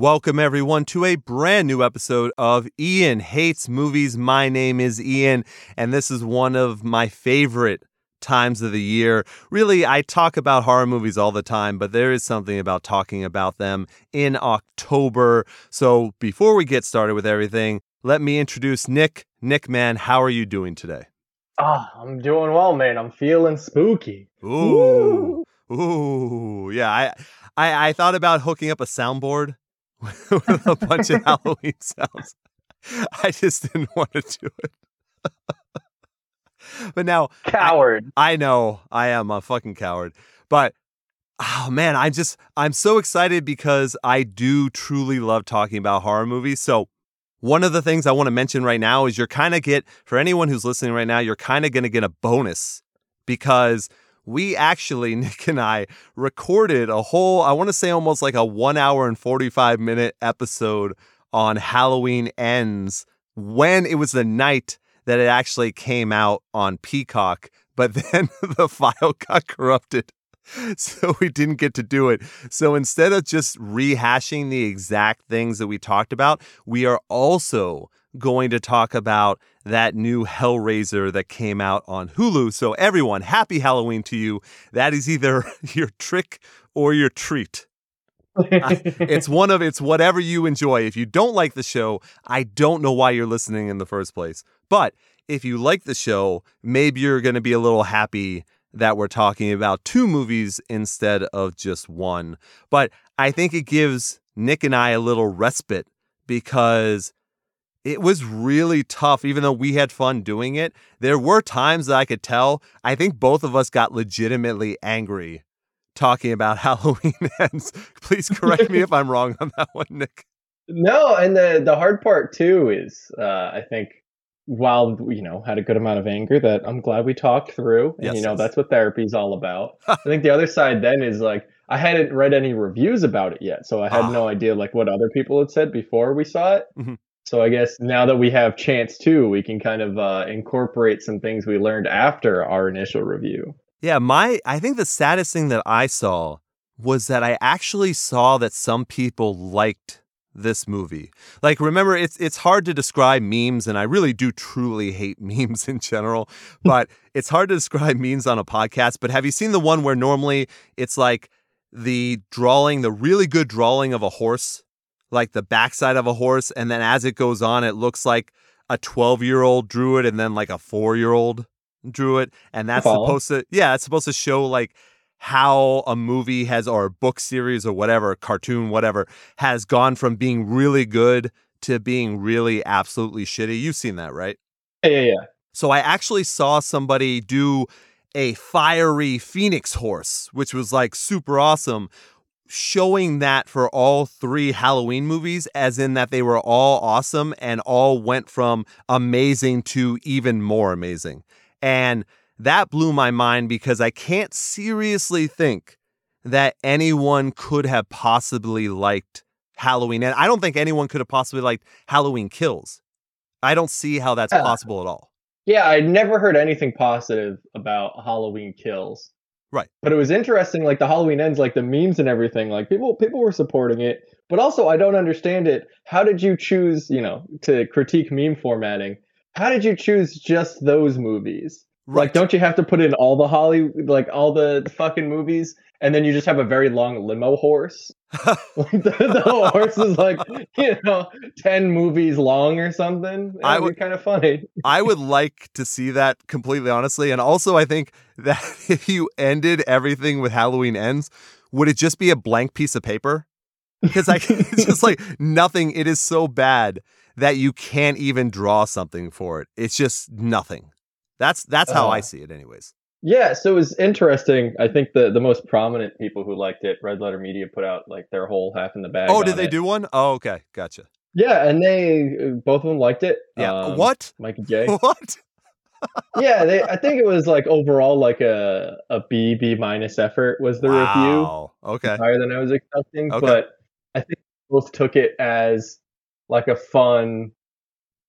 Welcome, everyone, to a brand new episode of Ian Hates Movies. My name is Ian, and this is one of my favorite times of the year. Really, I talk about horror movies all the time, but there is something about talking about them in October. So before we get started with everything, let me introduce Nick. Nick, man, how are you doing today? Oh, I'm doing well, man. I'm feeling spooky. Ooh. Ooh. Yeah, I, I I thought about hooking up a soundboard with a bunch of Halloween sounds. I just didn't want to do it. but now Coward. I, I know I am a fucking coward. But oh man, I'm just I'm so excited because I do truly love talking about horror movies. So one of the things I want to mention right now is you're kind of get for anyone who's listening right now, you're kind of going to get a bonus because we actually Nick and I recorded a whole I want to say almost like a 1 hour and 45 minute episode on Halloween Ends when it was the night that it actually came out on Peacock, but then the file got corrupted. So we didn't get to do it. So instead of just rehashing the exact things that we talked about, we are also going to talk about that new Hellraiser that came out on Hulu. So everyone, happy Halloween to you. That is either your trick or your treat. it's one of it's whatever you enjoy. If you don't like the show, I don't know why you're listening in the first place. But if you like the show, maybe you're going to be a little happy that we're talking about two movies instead of just one. But I think it gives Nick and I a little respite because it was really tough, even though we had fun doing it. There were times that I could tell. I think both of us got legitimately angry talking about Halloween ends. Please correct me if I'm wrong on that one, Nick. No, and the the hard part too is uh, I think while you know had a good amount of anger that I'm glad we talked through, and Yes, you know yes. that's what therapy is all about. I think the other side then is like I hadn't read any reviews about it yet, so I had Ah. no idea like what other people had said before we saw it. Mhm. So I guess now that we have chance too, we can kind of uh, incorporate some things we learned after our initial review. Yeah, my I think the saddest thing that I saw was that I actually saw that some people liked this movie. Like remember it's it's hard to describe memes and I really do truly hate memes in general, but it's hard to describe memes on a podcast, but have you seen the one where normally it's like the drawing, the really good drawing of a horse, like the backside of a horse and then as it goes on it looks like a 12-year-old drew it and then like a 4-year-old drew it. And that's supposed to yeah it's supposed to show like how a movie has or a book series or whatever cartoon whatever has gone from being really good to being really absolutely shitty. You've seen that right? Yeah, yeah, yeah. so i actually saw somebody do a fiery phoenix horse which was like super awesome showing that for all three halloween movies as in that they were all awesome and all went from amazing to even more amazing and that blew my mind because I can't seriously think that anyone could have possibly liked Halloween. And I don't think anyone could have possibly liked Halloween Kills. I don't see how that's Yeah. possible at all. Yeah, I never heard anything positive about Halloween Kills. Right. But it was interesting, like the Halloween ends, like the memes and everything. Like people, people were supporting it. But also, I don't understand it. How did you choose, you know, to critique meme formatting? How did you choose just those movies? Like, don't you have to put in all the Holly, like all the fucking movies, and then you just have a very long limo horse? like the, the horse is like, you know, ten movies long or something. I That would kind of funny. I would like to see that completely honestly. And also, I think that if you ended everything with Halloween Ends, would it just be a blank piece of paper? Because like it's just like nothing. It is so bad that you can't even draw something for it. It's just nothing. That's that's how I Uh, see it, anyways. Yeah, so it was interesting. I think the the most prominent people who liked it, Red Letter Media put out like their whole half in the bag. Oh, did they it. do one? Oh, okay, gotcha. Yeah, and they uh, both of them liked it. Yeah. Um, what? Mike and Jay. What? yeah, they. I think it was like overall like a a B B minus effort was the review. wow. Okay. Higher than I was expecting, Okay. but I think both took it as like a fun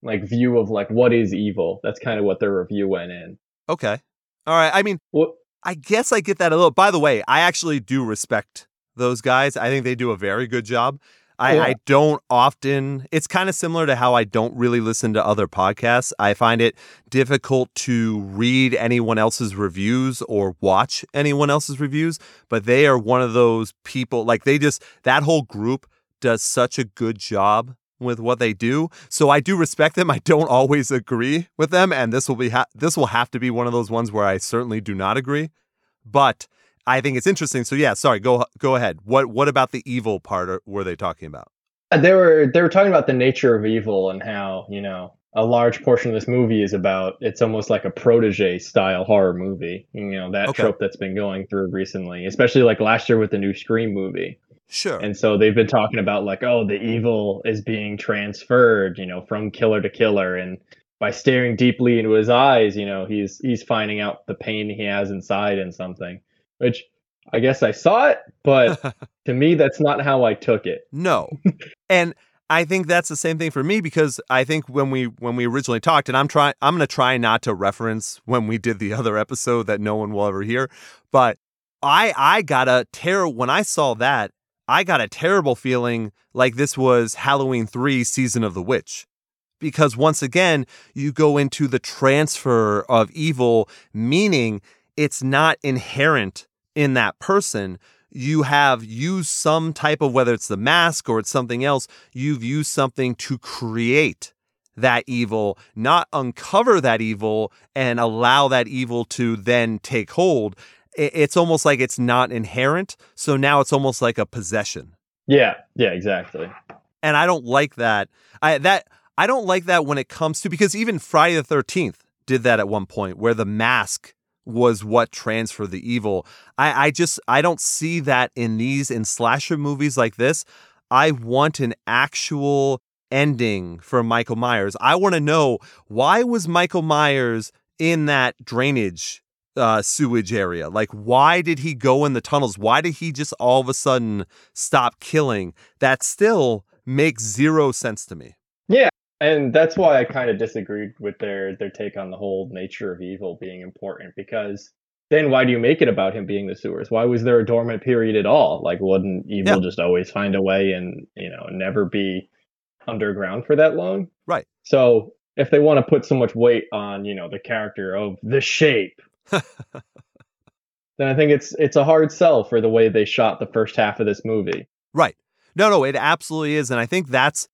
like view of like what is evil. That's kind of what their review went in. Okay. All right. I mean, What I guess I get that a little. By the way, I actually do respect those guys. I think they do a very good job. I, Yeah. I don't often, it's kind of similar to how I don't really listen to other podcasts. I find it difficult to read anyone else's reviews or watch anyone else's reviews, but they are one of those people, like they just, that whole group does such a good job with what they do. So I do respect them. I don't always agree with them, and this will be ha- this will have to be one of those ones where I certainly do not agree. But I think it's interesting. So yeah, sorry, go go ahead. What what about the evil part were they talking about? Uh, they were they were talking about the nature of evil and how you know a large portion of this movie is about it's almost like a protege style horror movie you know that Okay. trope that's been going through recently especially like last year with the new scream movie Sure. and so they've been talking about like oh the evil is being transferred you know from killer to killer and by staring deeply into his eyes you know he's he's finding out the pain he has inside and something which i guess i saw it but to me that's not how i took it no. and I think that's the same thing for me because I think when we when we originally talked, and I'm trying I'm gonna try not to reference when we did the other episode that no one will ever hear, but I I got a terror when I saw that, I got a terrible feeling like this was Halloween 3 season of the witch. Because once again, you go into the transfer of evil, meaning it's not inherent in that person. You have used some type of, whether it's the mask or it's something else, you've used something to create that evil, not uncover that evil and allow that evil to then take hold. It's almost like it's not inherent. So now it's almost like a possession yeah yeah exactly and I don't like that. I that I don't like that when it comes to because even Friday the Thirteenth did that at one point where the mask was what transferred the evil. I I just I don't see that in these in slasher movies like this. I want an actual ending for Michael Myers. I want to know why was Michael Myers in that drainage uh, sewage area? Like, why did he go in the tunnels? Why did he just all of a sudden stop killing? That still makes zero sense to me. Yeah, and that's why I kind of disagreed with their their take on the whole nature of evil being important because then why do you make it about him being the sewers? Why was there a dormant period at all? Like wouldn't evil Yeah. just always find a way and, you know, never be underground for that long? Right. So, if they want to put so much weight on, you know, the character of the shape, then I think it's it's a hard sell for the way they shot the first half of this movie. Right. No, no, it absolutely is. And I think that's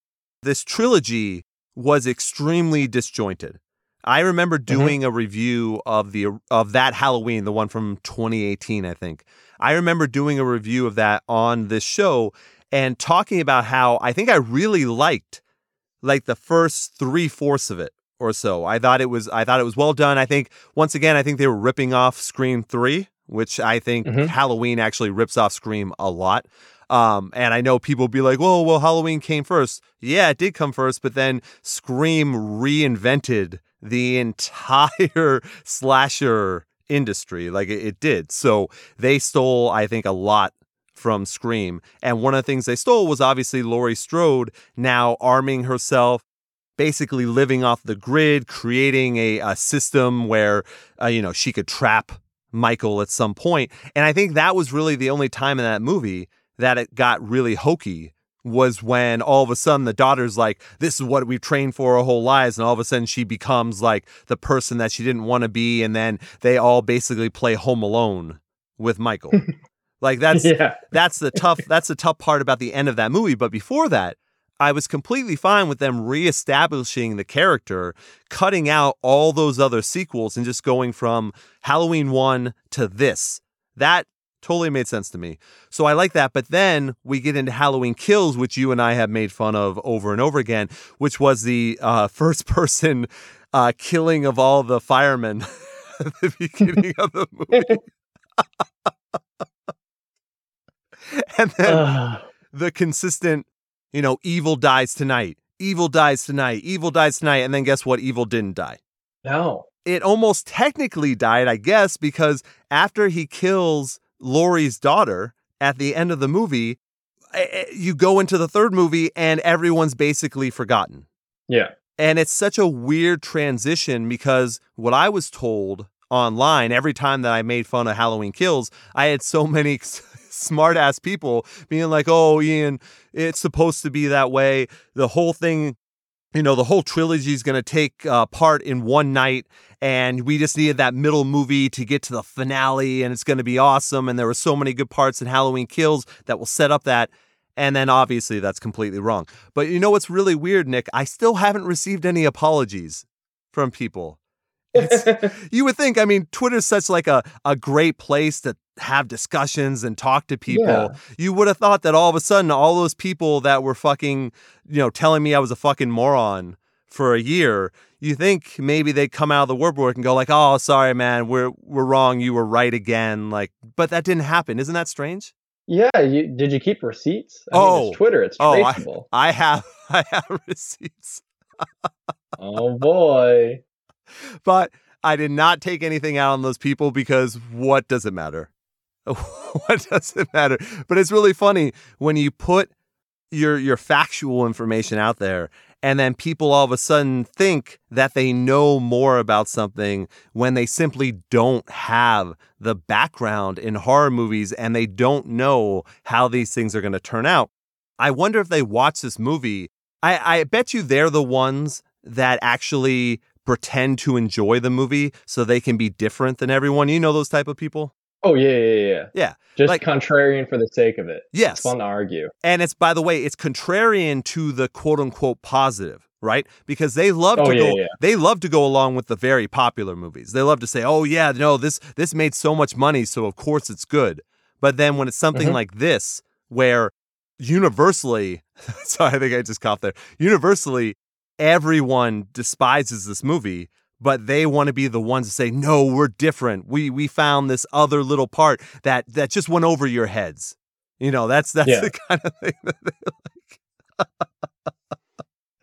this trilogy was extremely disjointed. I remember mm-hmm. doing a review of the of that Halloween, the one from 2018, I think. I remember doing a review of that on this show and talking about how I think I really liked like the first three fourths of it or so. I thought it was I thought it was well done. I think once again, I think they were ripping off Scream 3, which I think Mhm. Halloween actually rips off Scream a lot. Um, and I know people be like, "Well, well, Halloween came first. Yeah, it did come first, but then Scream reinvented the entire slasher industry, like it, it did. So they stole, I think, a lot from Scream. And one of the things they stole was obviously Laurie Strode now arming herself, basically living off the grid, creating a, a system where, uh, you know, she could trap Michael at some point. And I think that was really the only time in that movie that it got really hokey was when all of a sudden the daughter's like, this is what we've trained for our whole lives. And all of a sudden she becomes like the person that she didn't want to be. And then they all basically play Home Alone with Michael. like that's yeah. that's the tough that's the tough part about the end of that movie. But before that, I was completely fine with them reestablishing the character, cutting out all those other sequels and just going from Halloween 1 to this. That totally made sense to me. So I like that. But then we get into Halloween Kills, which you and I have made fun of over and over again, which was the uh, first person uh, killing of all the firemen at the beginning of the movie. and then the consistent, you know, evil dies tonight, evil dies tonight, evil dies tonight. And then guess what? Evil didn't die. no. It almost technically died, I guess, because after he kills Laurie's daughter at the end of the movie, eh, eh, you go into the third movie and everyone's basically forgotten. Yeah. And it's such a weird transition because what I was told online every time that I made fun of Halloween Kills, I had so many smart ass people being like, oh, Ian, it's supposed to be that way. The whole thing, you know, the whole trilogy is going to take uh, part in one night. And we just needed that middle movie to get to the finale, and it's going to be awesome. And there were so many good parts in Halloween Kills that will set up that. And then obviously that's completely wrong. But you know what's really weird, Nick? I still haven't received any apologies from people. you would think, I mean, Twitter's such like a, a great place to have discussions and talk to people. Yeah. You would have thought that all of a sudden all those people that were fucking, you know, telling me I was a fucking moron for a year, you think maybe they'd come out of the woodwork and go like, "Oh, sorry man, we're we're wrong. You were right again." Like, but that didn't happen. Isn't that strange? Yeah, you, did you keep receipts? I mean, Oh. it's Twitter. It's Oh, I- traceable. I have I have receipts. oh boy. but I did not take anything out on those people because what does it matter? what does it matter? But it's really funny when you put your your factual information out there and then people all of a sudden think that they know more about something when they simply don't have the background in horror movies and they don't know how these things are going to turn out. I wonder if they watch this movie. I, I bet you they're the ones that actually pretend to enjoy the movie so they can be different than everyone. You know those type of people? Oh yeah, yeah, yeah, yeah. Just Like- contrarian for the sake of it. Yes. It's fun to argue. And it's by the way, it's contrarian to the quote unquote positive, right? Because they love Oh, to yeah, go yeah. they love to go along with the very popular movies. They love to say, "Oh yeah, no, this this made so much money, so of course it's good." But then when it's something Mhm. like this where universally, sorry, I think I just coughed there. Universally, everyone despises this movie, but they want to be the ones to say, "No, we're different. We we found this other little part that that just went over your heads." You know, that's that's Yeah. the kind of thing that they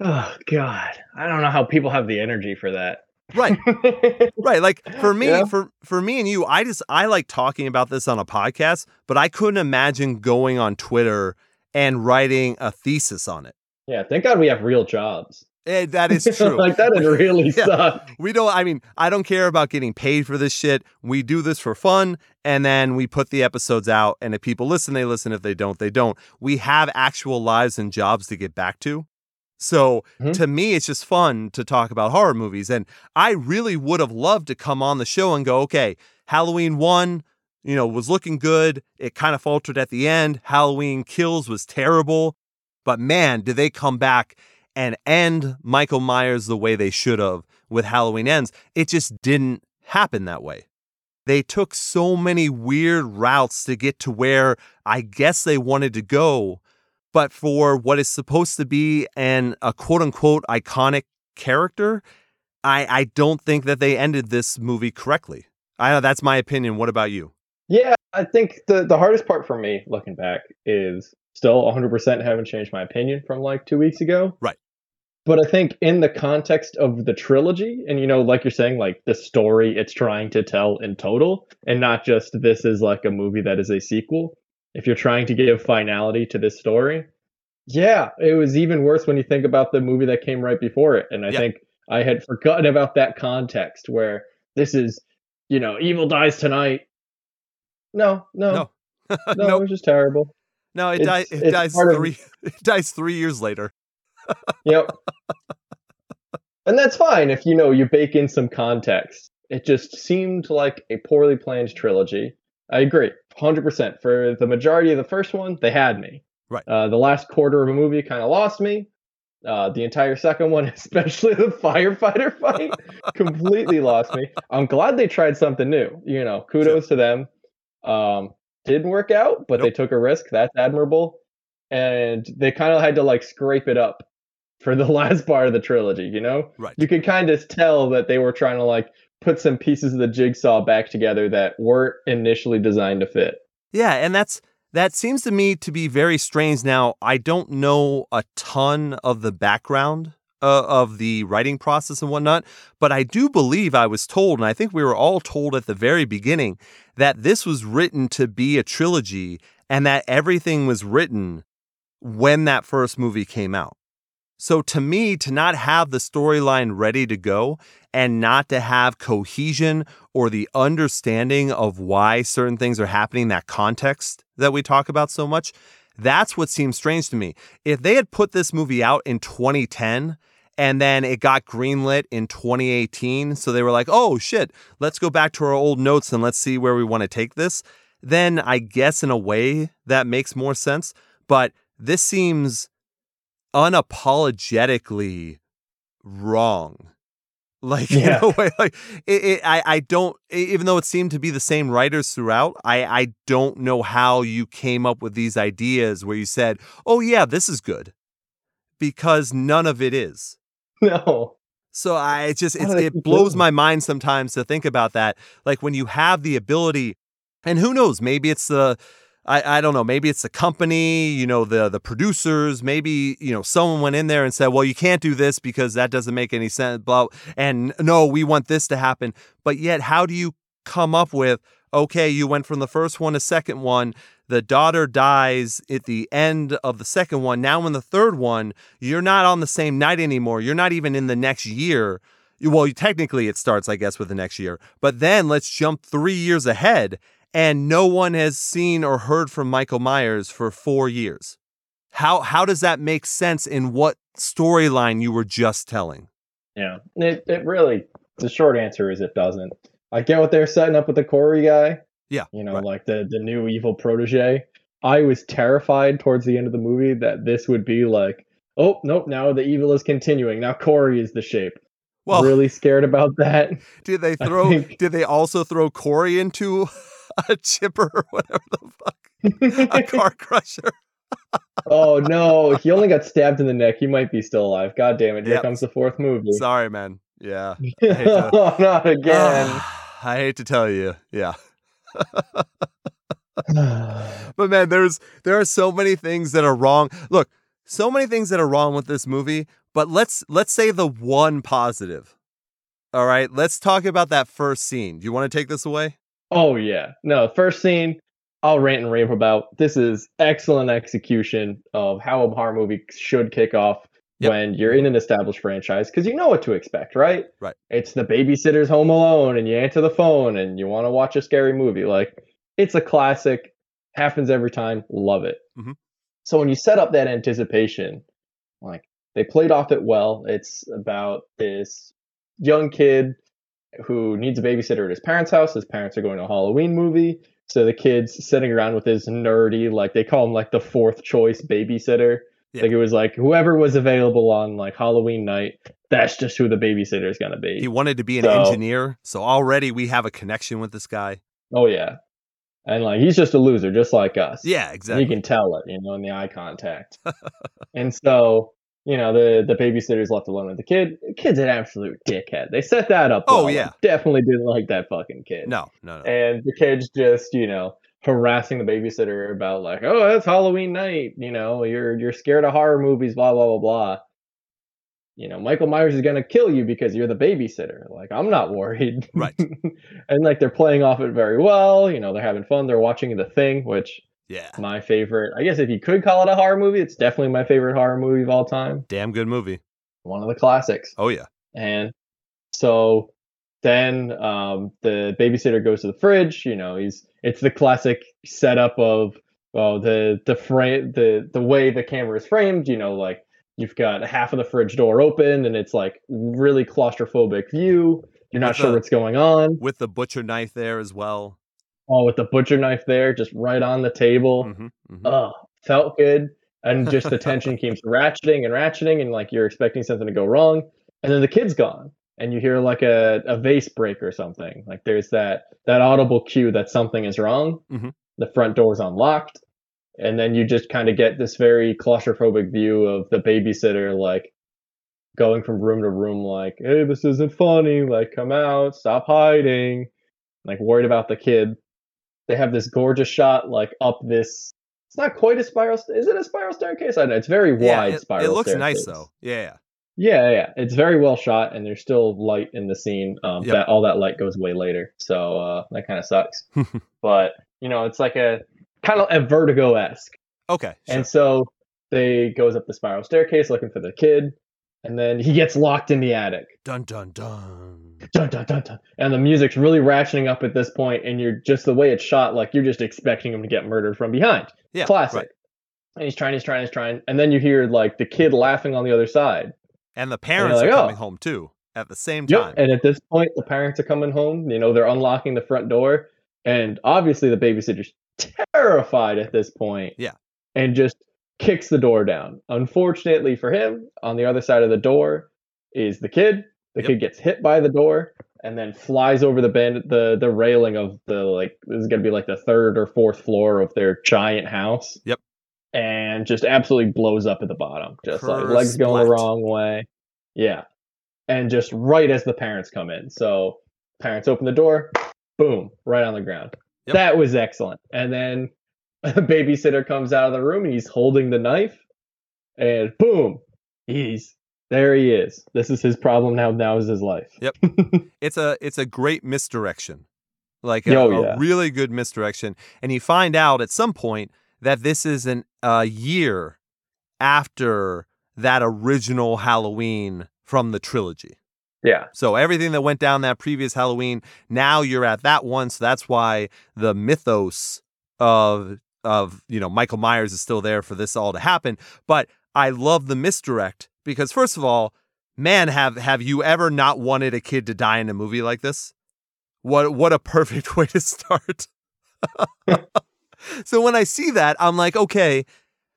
Oh god. I don't know how people have the energy for that. Right. Right. Like for me, Yeah. for for me and you, I just I like talking about this on a podcast, but I couldn't imagine going on Twitter and writing a thesis on it. yeah, thank God we have real jobs. Eh, that is true. like that would really Yeah. suck. we don't I mean, I don't care about getting paid for this shit. We do this for fun and then we put the episodes out and if people listen, they listen. If they don't, they don't. We have actual lives and jobs to get back to. So Mhm. to me, it's just fun to talk about horror movies. And I really would have loved to come on the show and go, okay, Halloween one, you know, was looking good. It kind of faltered at the end. Halloween Kills was terrible. But man, did they come back and end Michael Myers the way they should have with Halloween Ends. It just didn't happen that way. They took so many weird routes to get to where I guess they wanted to go, but for what is supposed to be an a quote unquote iconic character, I I don't think that they ended this movie correctly. I know that's my opinion. What about you? Yeah, I think the the hardest part for me looking back is still 100% haven't changed my opinion from like 2 weeks ago. Right. But I think in the context of the trilogy and you know like you're saying like the story it's trying to tell in total and not just this is like a movie that is a sequel. If you're trying to give finality to this story, yeah, it was even worse when you think about the movie that came right before it and I Yeah. think I had forgotten about that context where this is you know, evil dies tonight. No, no, No. no, Nope. it was just terrible. No, it, It's- dies. It it's dies part of- three. It dies three years later. Yep. and that's fine if you know you bake in some context. It just seemed like a poorly planned trilogy. I agree, hundred percent. For the majority of the first one, they had me. Right. Uh, the last quarter of a movie kind of lost me. Uh, the entire second one, especially the firefighter fight, completely lost me. I'm glad they tried something new. You know, kudos to them. Um, didn't work out, but they took a risk. That's admirable. And they kind of had to like scrape it up for the last part of the trilogy. You know, Right. you could kind of tell that they were trying to like put some pieces of the jigsaw back together that weren't initially designed to fit. Yeah, and that's that seems to me to be very strange. Now, I don't know a ton of the background uh, of the writing process and whatnot, but I do believe I was told, and I think we were all told at the very beginning, that this was written to be a trilogy and that everything was written when that first movie came out. So to me, to not have the storyline ready to go and not to have cohesion or the understanding of why certain things are happening, that context that we talk about so much. That's what seems strange to me. If they had put this movie out in 2010 and then it got greenlit in 2018, so they were like, oh shit, let's go back to our old notes and let's see where we want to take this, then I guess in a way that makes more sense. But this seems unapologetically wrong. Like Yeah. in a way, like it, it, I, I don't. Even though it seemed to be the same writers throughout, I, I don't know how you came up with these ideas where you said, "Oh yeah, this is good," because none of it is. No. So I it just it blows my mind sometimes to think about that. Like when you have the ability, and who knows, maybe it's the I, I don't know, maybe it's the company, you know, the the producers, maybe, you know, someone went in there and said, Well, you can't do this because that doesn't make any sense. Blah and no, we want this to happen. But yet, how do you come up with, okay, you went from the first one to second one, the daughter dies at the end of the second one. Now in the third one, you're not on the same night anymore. You're not even in the next year. Well, technically it starts, I guess, with the next year. But then let's jump three years ahead, and no one has seen or heard from Michael Myers for four years. How how does that make sense in what storyline you were just telling? Yeah. It it really the short answer is it doesn't. I get what they're setting up with the Corey guy. Yeah, You know, right. like the the new evil protege. I was terrified towards the end of the movie that this would be like, oh nope, now the evil is continuing. Now Corey is the shape. Well, really scared about that. did they throw? think- Did they also throw Corey into a chipper or whatever the fuck? A car crusher. oh no, he only got stabbed in the neck. He might be still alive. God damn it! Here Yep. comes the fourth movie. Sorry, man. Yeah. to- oh, not again. I hate to tell you. Yeah. But man, there's there are so many things that are wrong. Look, so many things that are wrong with this movie, but let's let's say the one positive. All right, let's talk about that first scene. Do you want to take this away? Oh yeah, no. First scene, I'll rant and rave about. This is excellent execution of how a horror movie should kick off Yep. when you're in an established franchise because you know what to expect, right? Right. It's the babysitter's home alone, and you answer the phone, and you want to watch a scary movie. Like it's a classic. Happens every time. Love it. Mhm. So when you set up that anticipation, like they played off it well. It's about this young kid who needs a babysitter at his parents' house. His parents are going to a Halloween movie. So the kid's sitting around with his nerdy, like they call him like the fourth choice babysitter. Yeah. Like it was like whoever was available on like Halloween night, that's just who the babysitter is gonna be. He wanted to be an So- engineer, so already we have a connection with this guy. oh yeah. And like he's just a loser, just like us. Yeah, exactly. You can tell it, you know, in the eye contact. and so, you know, the the babysitter's left alone with the kid. The kid's an absolute dickhead. They set that up. Oh, well. yeah. Definitely didn't like that fucking kid. No, no, no. and the kid's just you know harassing the babysitter about like oh that's halloween night you know you're you're scared of horror movies blah blah blah blah you know michael myers is going to kill you because you're the babysitter like i'm not worried Right. and like they're playing off it very well you know they're having fun they're watching the thing which Yeah, my favorite i guess if you could call it a horror movie it's definitely my favorite horror movie of all time damn good movie. one of the classics Oh yeah. and so then um, the babysitter goes to the fridge. You know, he's it's the classic setup of well, the the frame the the way the camera is framed. You know, like you've got half of the fridge door open, and it's like really claustrophobic view. You're not With sure the- what's going on. With the butcher knife there as well. Oh, with the butcher knife there, just right on the table. hmm Oh, felt good. And just the tension keeps ratcheting and ratcheting, and like you're expecting something to go wrong. And then the kid's gone, and you hear like a, a vase break or something. Like there's that that audible cue that something is wrong. Mhm. The front door's unlocked, and then you just kind of get this very claustrophobic view of the babysitter like going from room to room, like, "Hey, this isn't funny. Like, come out, stop hiding." Like worried about the kid. They have this gorgeous shot like up this it's not quite a spiral. Is it a spiral staircase? I know. It's very Yeah, wide it, spiral. it looks nice though. Yeah, Yeah, yeah. It's very well shot, and there's still light in the scene. Um, Yep. that all that light goes away later, so uh, that kind of sucks. But you know, it's like a kind of a Vertigo esque, okay. Sure. and so they goes up the spiral staircase looking for the kid, and then he gets locked in the attic. dun dun dun. Dun, dun, dun, dun, and the music's really ratcheting up at this point, and you're just the way it's shot, like you're just expecting him to get murdered from behind. Yeah, Classic. right. And he's trying, he's trying, he's trying, and then you hear like the kid laughing on the other side. And the parents like, are "Oh." coming home too at the same time. Yep. And at this point, the parents are coming home. You know, they're unlocking the front door, and obviously the babysitter's terrified at this point. Yeah. And just kicks the door down. Unfortunately for him, on the other side of the door is the kid. The Yep. kid gets hit by the door and then flies over the bend the the railing of the like this is gonna be like the third or fourth floor of their giant house. Yep. And just absolutely blows up at the bottom. Just like legs going the wrong way. Yeah. And just right as the parents come in. So parents open the door, boom, right on the ground. Yep. That was excellent. And then a babysitter comes out of the room and he's holding the knife, and boom, he's there. He is. This is his problem now. Now is his life. Yep. it's a it's a great misdirection like a, Oh, a really good misdirection and you find out at some point that this is an a year after that original halloween from the trilogy Yeah. so everything that went down that previous halloween now you're at that one so that's why the mythos of of you know michael myers is still there for this all to happen but i love the misdirect because first of all man have have you ever not wanted a kid to die in a movie like this? What what a perfect way to start. So when i see that i'm like okay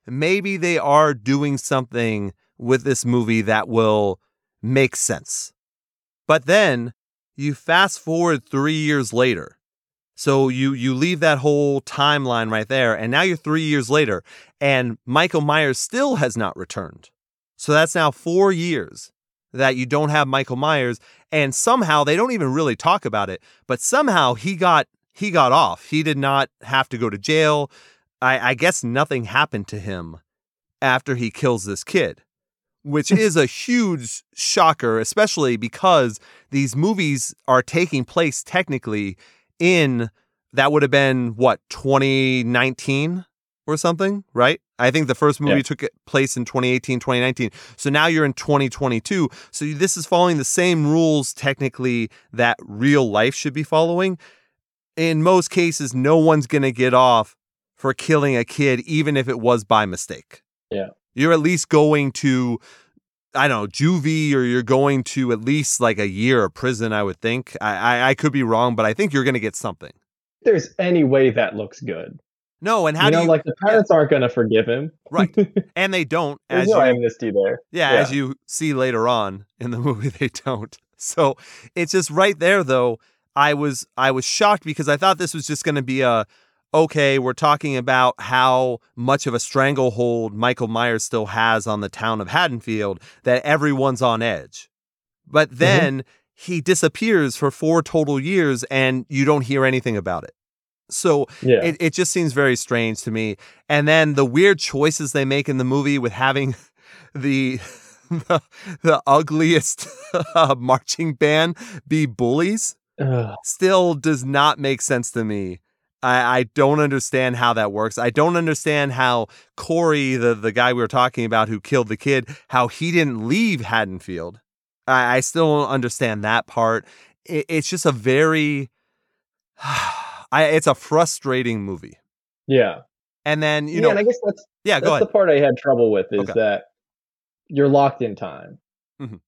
maybe they are doing something with this movie that will make sense. But then you fast forward 3 years later. So you you leave that whole timeline right there and now you're 3 years later and Michael Myers still has not returned. So that's now 4 years that you don't have Michael Myers and somehow they don't even really talk about it, but somehow he got he got off. He did not have to go to jail. I, I guess nothing happened to him after he kills this kid, which is a huge shocker, especially because these movies are taking place technically in that would have been what 2019 or something, right? I think the first movie Yeah. took place in 2018, 2019. So now you're in 2022. So this is following the same rules technically that real life should be following. In most cases, no one's going to get off for killing a kid, even if it was by mistake. Yeah. You're at least going to, I don't know, juvie, or you're going to at least like a year of prison, I would think. I, I, I could be wrong, but I think you're going to get something. If there's any way that looks good. No, and how you do know, you, like the parents aren't going to forgive him. right? And they don't, There's as no you, amnesty there. Yeah, Yeah. as you see later on in the movie, they don't. So it's just right there, though. I was I was shocked because I thought this was just going to be a okay. We're talking about how much of a stranglehold Michael Myers still has on the town of Haddonfield that everyone's on edge. But mm-hmm. then he disappears for four total years, and you don't hear anything about it. So Yeah. it, it just seems very strange to me. And then the weird choices they make in the movie with having the the, the ugliest uh, marching band be bullies Ugh. still does not make sense to me. I, I don't understand how that works. I don't understand how Corey, the, the guy we were talking about who killed the kid, how he didn't leave Haddonfield. I, I still don't understand that part. It, it's just a very, I, it's a frustrating movie. yeah. And then you yeah, know, and I guess that's yeah, go that's ahead. the part I had trouble with is Okay. that you're locked in time. Mhm.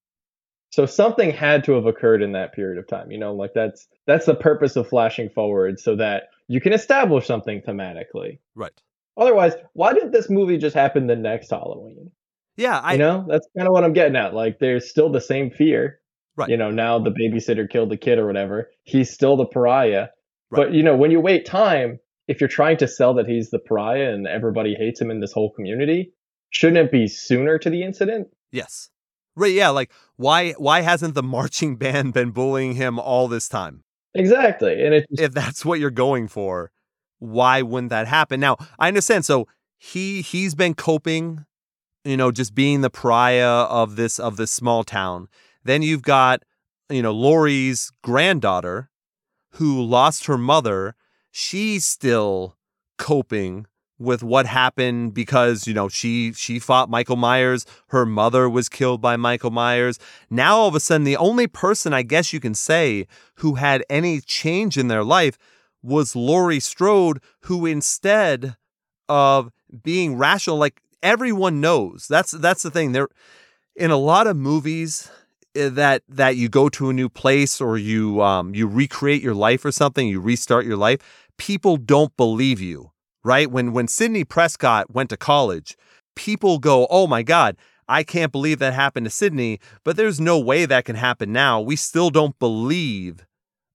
So something had to have occurred in that period of time. You know, like that's that's the purpose of flashing forward so that you can establish something thematically. right. Otherwise, why didn't this movie just happen the next Halloween? Yeah, I you know, that's kind of what I'm getting at. Like, there's still the same fear. Right. You know, now the babysitter killed the kid or whatever. He's still the pariah. Right. But you know, when you wait time, if you're trying to sell that he's the pariah and everybody hates him in this whole community, shouldn't it be sooner to the incident? yes. Right, yeah, like why why hasn't the marching band been bullying him all this time? Exactly. And it just, if that's what you're going for, why wouldn't that happen? Now, I understand. So he he's been coping, you know, just being the pariah of this of this small town. Then you've got, you know, Laurie's granddaughter who lost her mother. She's still coping with what happened because you know she she fought Michael Myers her mother was killed by Michael Myers now all of a sudden the only person I guess you can say who had any change in their life was Laurie Strode who instead of being rational like everyone knows that's that's the thing there in a lot of movies that that you go to a new place or you um you recreate your life or something you restart your life people don't believe you right? When when Sidney Prescott went to college, people go, "Oh my god, I can't believe that happened to Sidney," but there's no way that can happen now. We still don't believe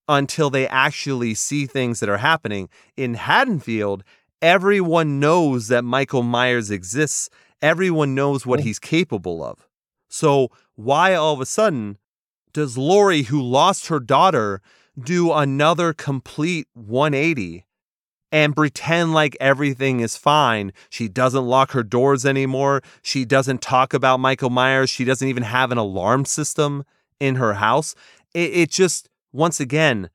until they actually see things that are happening. In Haddonfield, everyone knows that Michael Myers exists. Everyone knows what he's capable of. So, why all of a sudden does Laurie, who lost her daughter, do another complete 180 and pretend like everything is fine. She doesn't lock her doors anymore. She doesn't talk about Michael Myers. She doesn't even have an alarm system in her house. It, it just, once again,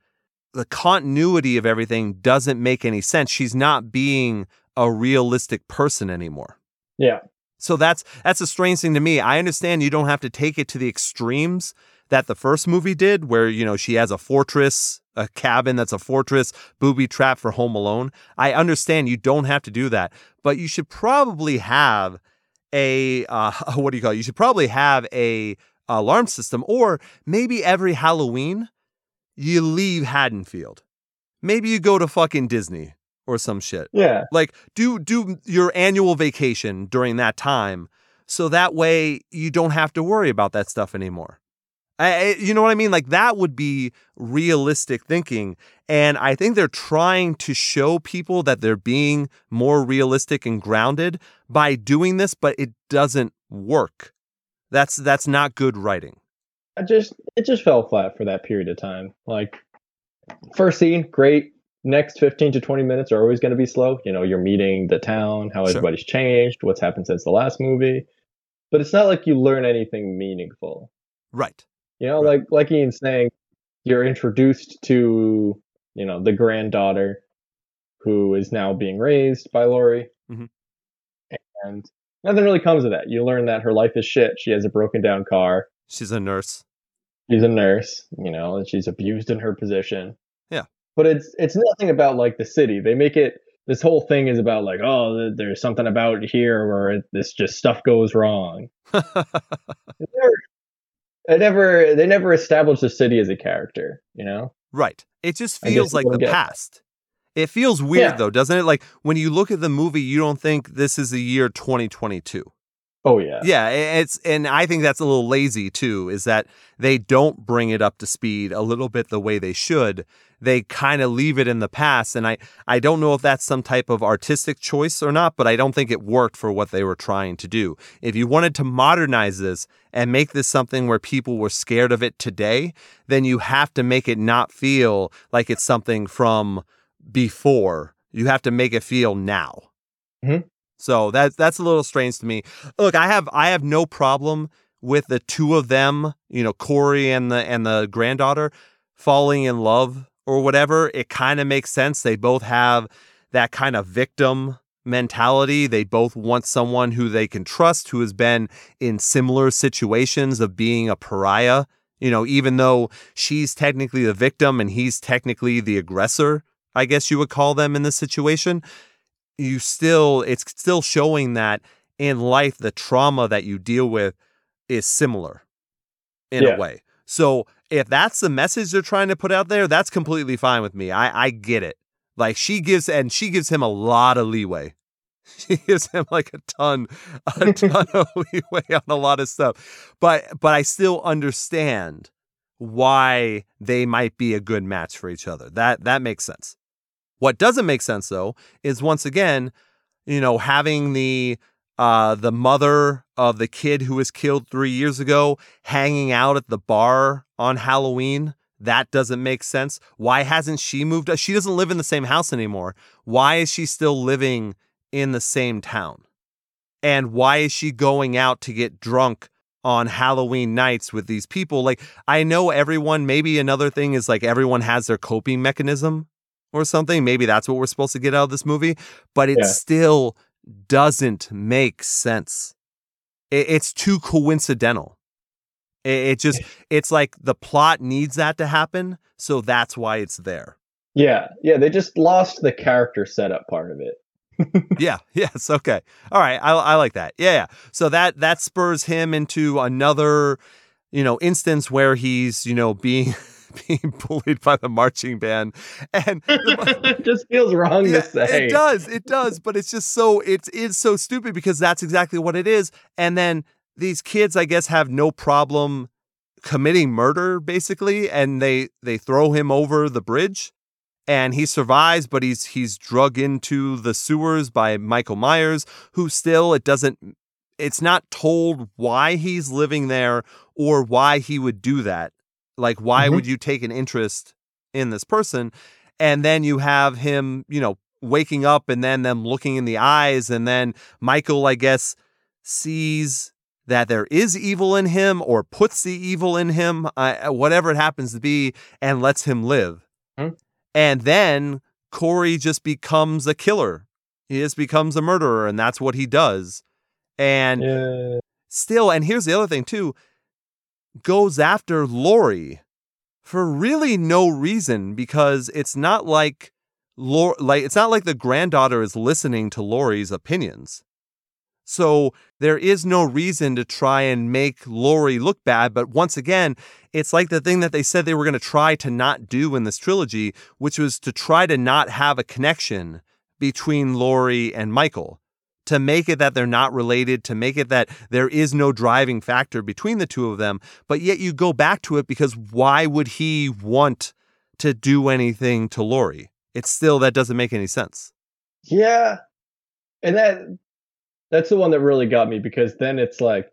the continuity of everything doesn't make any sense. She's not being a realistic person anymore. Yeah. So that's that's a strange thing to me. I understand you don't have to take it to the extremes that the first movie did, where you know she has a fortress a cabin that's a fortress, booby trap for Home Alone. I understand you don't have to do that, but you should probably have a uh, what do you call it? You should probably have a alarm system, or maybe every Halloween you leave Haddonfield. Maybe you go to fucking Disney or some shit. Yeah. Like do do your annual vacation during that time so that way you don't have to worry about that stuff anymore. I, you know what I mean? Like that would be realistic thinking. And I think they're trying to show people that they're being more realistic and grounded by doing this, but it doesn't work. That's that's not good writing. I just it just fell flat for that period of time. Like first scene, great. Next 15 to 20 minutes are always going to be slow. You know, you're meeting the town, how Sure. everybody's changed, what's happened since the last movie. But it's not like you learn anything meaningful. Right. You know, Right. like like Ian's saying, you're introduced to, you know, the granddaughter who is now being raised by Laurie. Mhm. And nothing really comes of that. You learn that her life is shit. She has a broken down car. She's a nurse. She's a nurse, you know, and she's abused in her position. Yeah. But it's it's nothing about like the city. They make it this whole thing is about like, oh, there's something about here where this just stuff goes wrong. It never, they never established the city as a character, you know? right. It just feels like the get- past. It feels weird Yeah. though, doesn't it? Like when you look at the movie, you don't think this is the year 2022. Oh yeah. Yeah, it's and I think that's a little lazy too. Is that they don't bring it up to speed a little bit the way they should. They kind of leave it in the past, and I I don't know if that's some type of artistic choice or not, but I don't think it worked for what they were trying to do. If you wanted to modernize this and make this something where people were scared of it today, then you have to make it not feel like it's something from before. You have to make it feel now. Mhm. So that's that's a little strange to me. Look, I have I have no problem with the two of them, you know, Corey and the and the granddaughter falling in love or whatever. It kind of makes sense. They both have that kind of victim mentality. They both want someone who they can trust, who has been in similar situations of being a pariah. You know, even though she's technically the victim and he's technically the aggressor, I guess you would call them in this situation. You still, it's still showing that in life, the trauma that you deal with is similar in Yeah. a way. So if that's the message they're trying to put out there, that's completely fine with me. I, I get it. Like she gives, and she gives him a lot of leeway. She gives him like a ton, a ton of leeway on a lot of stuff. But but I still understand why they might be a good match for each other. That that makes sense. What doesn't make sense though is once again, you know, having the uh the mother of the kid who was killed 3 years ago hanging out at the bar on Halloween. That doesn't make sense. Why hasn't she moved? She doesn't live in the same house anymore. Why is she still living in the same town? And why is she going out to get drunk on Halloween nights with these people? Like, I know everyone, maybe another thing is like everyone has their coping mechanism or something. Maybe that's what we're supposed to get out of this movie, but it Yeah. still doesn't make sense. It, it's too coincidental. It, it just, it's like the plot needs that to happen. So that's why it's there. Yeah, yeah, they just lost the character setup part of it. yeah. Yes. Okay. All right. I, I like that. Yeah, yeah. So that that spurs him into another, you know, instance where he's you know being being bullied by the marching band, and the, it just feels wrong yeah, to say. it does. It does. But it's just so it's it's so stupid because that's exactly what it is. And then these kids, I guess, have no problem committing murder basically, and they they throw him over the bridge and he survives but he's he's drug into the sewers by Michael Myers who still it doesn't it's not told why he's living there or why he would do that like why Mhm. would you take an interest in this person and then you have him you know waking up and then them looking in the eyes and then Michael I guess sees that there is evil in him or puts the evil in him uh, whatever it happens to be and lets him live Hmm. and then Corey just becomes a killer. He just becomes a murderer, and that's what he does. And Yeah. still, and here's the other thing too, goes after Laurie for really no reason because it's not like like it's not like the granddaughter is listening to Laurie's opinions. So there is no reason to try and make Laurie look bad. But once again, it's like the thing that they said they were going to try to not do in this trilogy, which was to try to not have a connection between Laurie and Michael, to make it that they're not related, to make it that there is no driving factor between the two of them. But yet you go back to it because why would he want to do anything to Laurie? It's still that doesn't make any sense. Yeah. And that that's the one that really got me because then it's like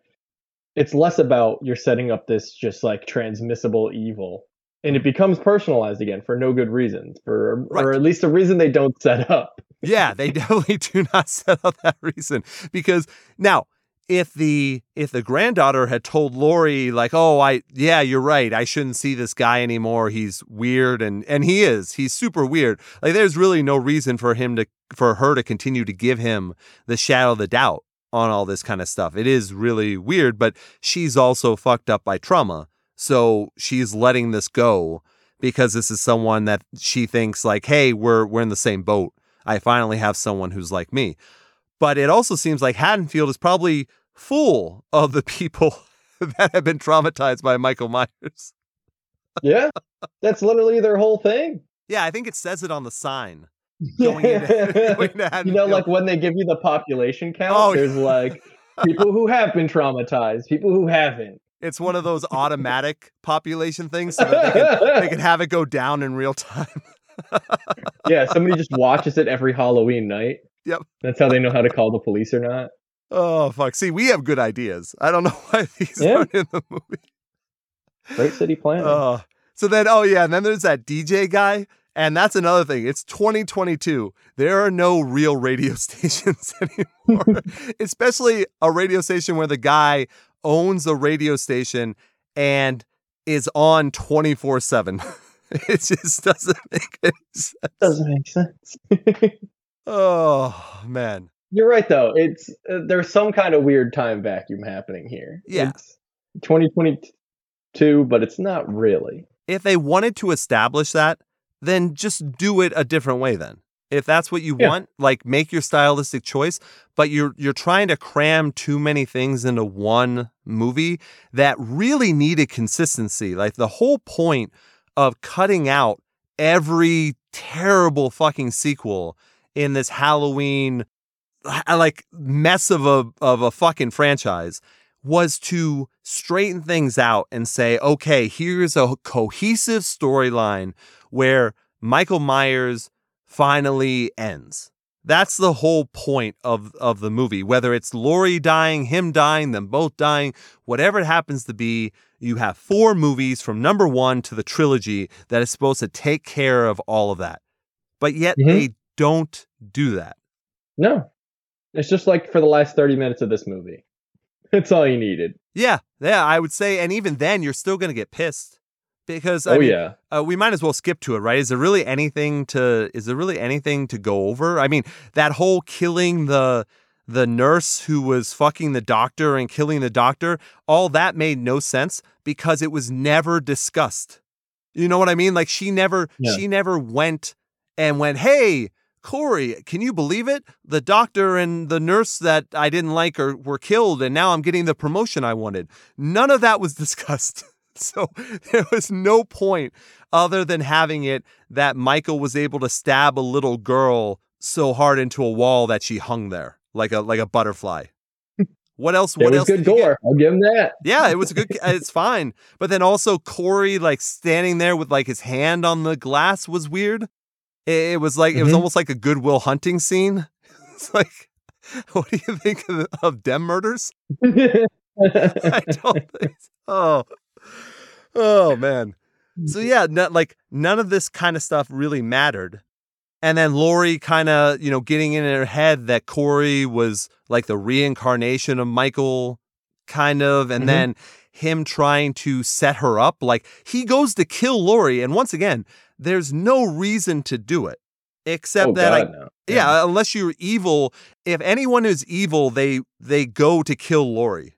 it's less about you're setting up this just like transmissible evil and it becomes personalized again for no good reason for Right. or at least a reason they don't set up. Yeah, they definitely do not set up that reason because now if the if the granddaughter had told Laurie like, "Oh, I yeah, you're right. I shouldn't see this guy anymore. He's weird and and he is. He's super weird." Like there's really no reason for him to for her to continue to give him the shadow of the doubt on all this kind of stuff. It is really weird, but she's also fucked up by trauma. So she's letting this go because this is someone that she thinks like, "Hey, we're we're in the same boat." I finally have someone who's like me. But it also seems like Haddonfield is probably full of the people that have been traumatized by Michael Myers. Yeah. That's literally their whole thing. Yeah, I think it says it on the sign. Going into, going to you know, like when they give you the population count, Oh, there's like people who have been traumatized, people who haven't. It's one of those automatic population things so that they can, they can have it go down in real time. yeah, somebody just watches it every Halloween night. Yep. That's how they know how to call the police or not. Oh, fuck. See, we have good ideas. I don't know why these Yeah. aren't in the movie. Great city planning. Oh, so then, oh yeah, and then there's that DJ guy, and that's another thing. It's 2022. There are no real radio stations anymore, especially a radio station where the guy owns a radio station and is on 24 seven. It just doesn't make any sense. Doesn't make sense. Oh man, You're right though. It's uh, there's some kind of weird time vacuum happening here. Yeah. It's 2022, but it's not really. if they wanted to establish that, then just do it a different way then. If that's what you Yeah. want, like make your stylistic choice, but you're you're trying to cram too many things into one movie that really needed consistency. Like the whole point of cutting out every terrible fucking sequel in this Halloween like mess of a of a fucking franchise was to straighten things out and say, okay, here's a cohesive storyline where Michael Myers finally ends. That's the whole point of, of the movie. Whether it's Laurie dying, him dying, them both dying, whatever it happens to be, you have four movies from number one to the trilogy that is supposed to take care of all of that. But yet Mhm. they don't do that. No. It's just like for the last 30 minutes of this movie. That's all you needed. Yeah, yeah, I would say, and even then, you're still going to get pissed Because I oh mean, yeah. uh, we might as well skip to it, right? Is there really anything to is there really anything to go over? I mean, that whole killing the the nurse who was fucking the doctor and killing the doctor, all that made no sense because it was never discussed. You know what I mean? Like she never Yeah. she never went and went, "Hey, Corey, can you believe it? The doctor and the nurse that I didn't like are, were killed, and now I'm getting the promotion I wanted. None of that was discussed. So there was no point other than having it that Michael was able to stab a little girl so hard into a wall that she hung there like a like a butterfly. What else? It What was else? good gore. I'll give him that. Yeah, it was a good. It's fine, but then also Corey like standing there with like his hand on the glass was weird. It, it was like it was Mhm. almost like a Good Will Hunting scene. It's like, what do you think of, of dem murders? I don't think. So. Oh, oh man. So yeah, not, like none of this kind of stuff really mattered. And then Laurie kind of, you know, getting in her head that Corey was like the reincarnation of Michael, kind of, and Mhm. then him trying to set her up. Like he goes to kill Laurie, and once again, there's no reason to do it except oh that I God, no. yeah, unless you're evil. If anyone is evil, they they go to kill Laurie.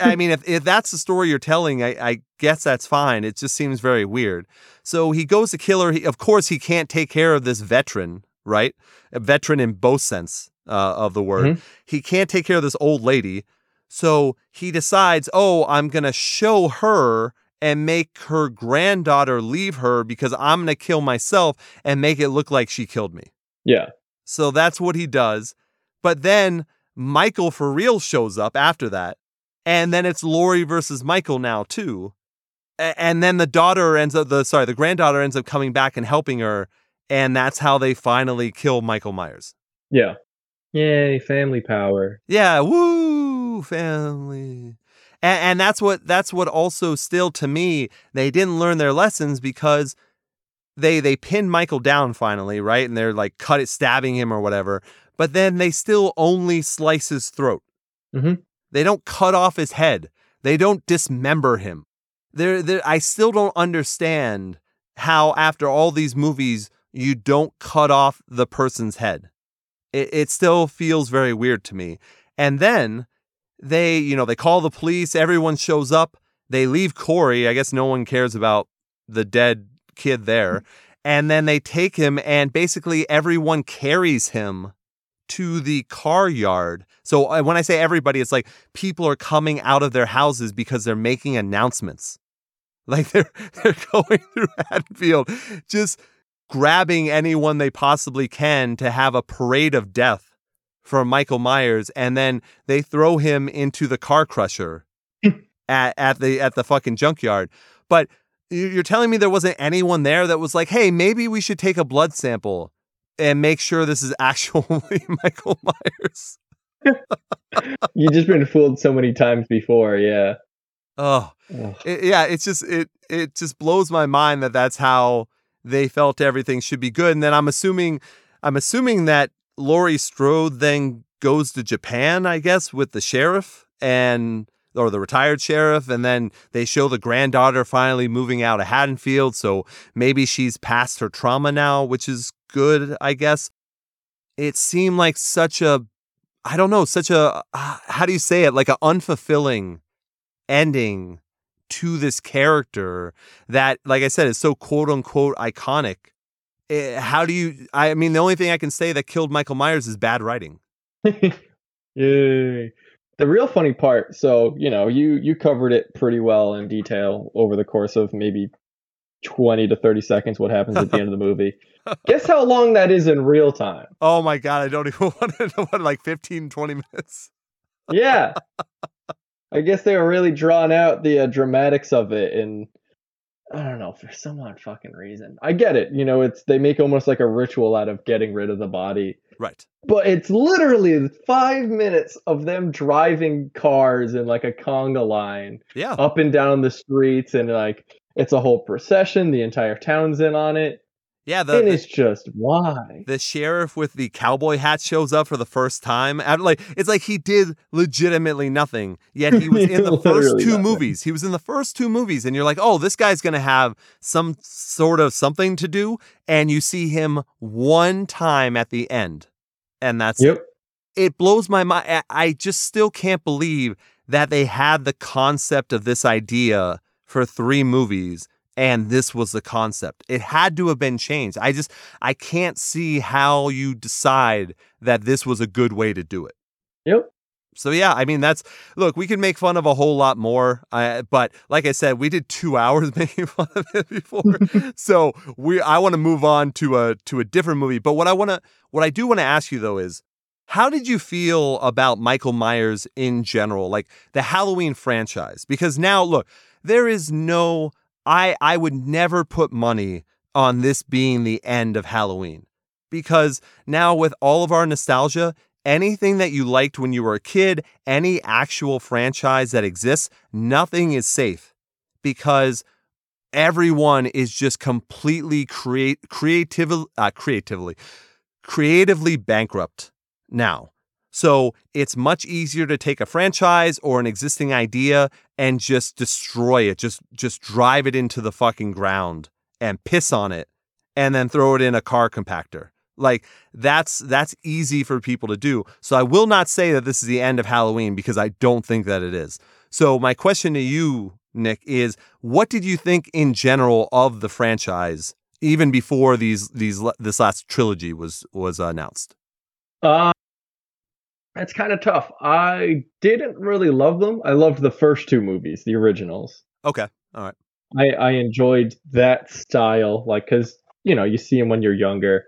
I mean, if, if that's the story you're telling, I, I guess that's fine. It just seems very weird. So he goes to kill her. He, of course, he can't take care of this veteran, right? A veteran in both sense uh, of the word. Mhm. He can't take care of this old lady. So he decides, oh, I'm going to show her and make her granddaughter leave her because I'm going to kill myself and make it look like she killed me. yeah. So that's what he does. But then Michael for real shows up after that. And then it's Laurie versus Michael now too. And then the daughter ends up the sorry, the granddaughter ends up coming back and helping her. And that's how they finally kill Michael Myers. Yeah. Yay, family power. Yeah, woo, family. And, and that's what that's what also still to me they didn't learn their lessons because they they pinned Michael down finally, right? And they're like cut it, stabbing him or whatever. But then they still only slice his throat. Mhm. They don't cut off his head. They don't dismember him. They're, I still don't understand how after all these movies you don't cut off the person's head. It, it still feels very weird to me. And then they, you know, they call the police. Everyone shows up. They leave Corey. I guess no one cares about the dead kid there. Mm-hmm. And then they take him, and basically everyone carries him to the car yard. So uh, when I say everybody, it's like people are coming out of their houses because they're making announcements. Like they're they're going through Haddonfield, just grabbing anyone they possibly can to have a parade of death for Michael Myers, and then they throw him into the car crusher at, at the at the fucking junkyard. But you're telling me there wasn't anyone there that was like, "Hey, maybe we should take a blood sample and make sure this is actually Michael Myers." You've just been fooled so many times before. Yeah. Oh, it, yeah. It's just it it just blows my mind that that's how they felt everything should be good. And then I'm assuming I'm assuming that Laurie Strode then goes to Japan, I guess, with the sheriff and or the retired sheriff, and then they show the granddaughter finally moving out of Haddonfield. So maybe she's past her trauma now, which is good, I guess. It seemed like such a I don't know, such a uh, how do you say it? Like an unfulfilling ending to this character that, like I said, is so quote unquote iconic. Eh, how do you? I mean, the only thing I can say that killed Michael Myers is bad writing. Yay. The real funny part, so you know, you you covered it pretty well in detail over the course of maybe 20 to 30 seconds what happens at the end of the movie. Guess how long that is in real time? Oh my god, I don't even want to know what like 15, 20 minutes. Yeah. I guess they were really drawing out the uh, dramatics of it and I don't know, for some odd fucking reason. I get it. You know, it's they make almost like a ritual out of getting rid of the body. Right. But it's literally five minutes of them driving cars in like a conga line Yeah. up and down the streets and like it's a whole procession. The entire town's in on it. Yeah, the, and the- it's just why. the sheriff with the cowboy hat shows up for the first time. And, like it's like he did legitimately nothing. Yet he was in the first two nothing. movies. He was in the first two movies, and you're like, oh, this guy's gonna have some sort of something to do. And you see him one time at the end, and that's it. Yep. It blows my mind. I just still can't believe that they had the concept of this idea for three movies and this was the concept. It had to have been changed. I just I can't see how you decide that this was a good way to do it. Yep. So yeah, I mean that's look, we can make fun of a whole lot more, uh, but like I said, we did two hours making fun of it before. so we I want to move on to a to a different movie. But what I want to what I do want to ask you though is how did you feel about Michael Myers in general, like the Halloween franchise? Because now look, there is no I I would never put money on this being the end of Halloween. Because now with all of our nostalgia, anything that you liked when you were a kid, any actual franchise that exists, nothing is safe because everyone is just completely create creative uh, creatively creatively bankrupt now. So it's much easier to take a franchise or an existing idea and just destroy it, just just drive it into the fucking ground and piss on it and then throw it in a car compactor. Like that's that's easy for people to do. So I will not say that this is the end of Halloween because I don't think that it is. So my question to you, Nick, is what did you think in general of the franchise even before these these this last trilogy was was announced? Uh, it's kind of tough. I didn't really love them. I loved the first two movies, the originals. Okay. All right. I, I enjoyed that style, like, because, you know, you see them when you're younger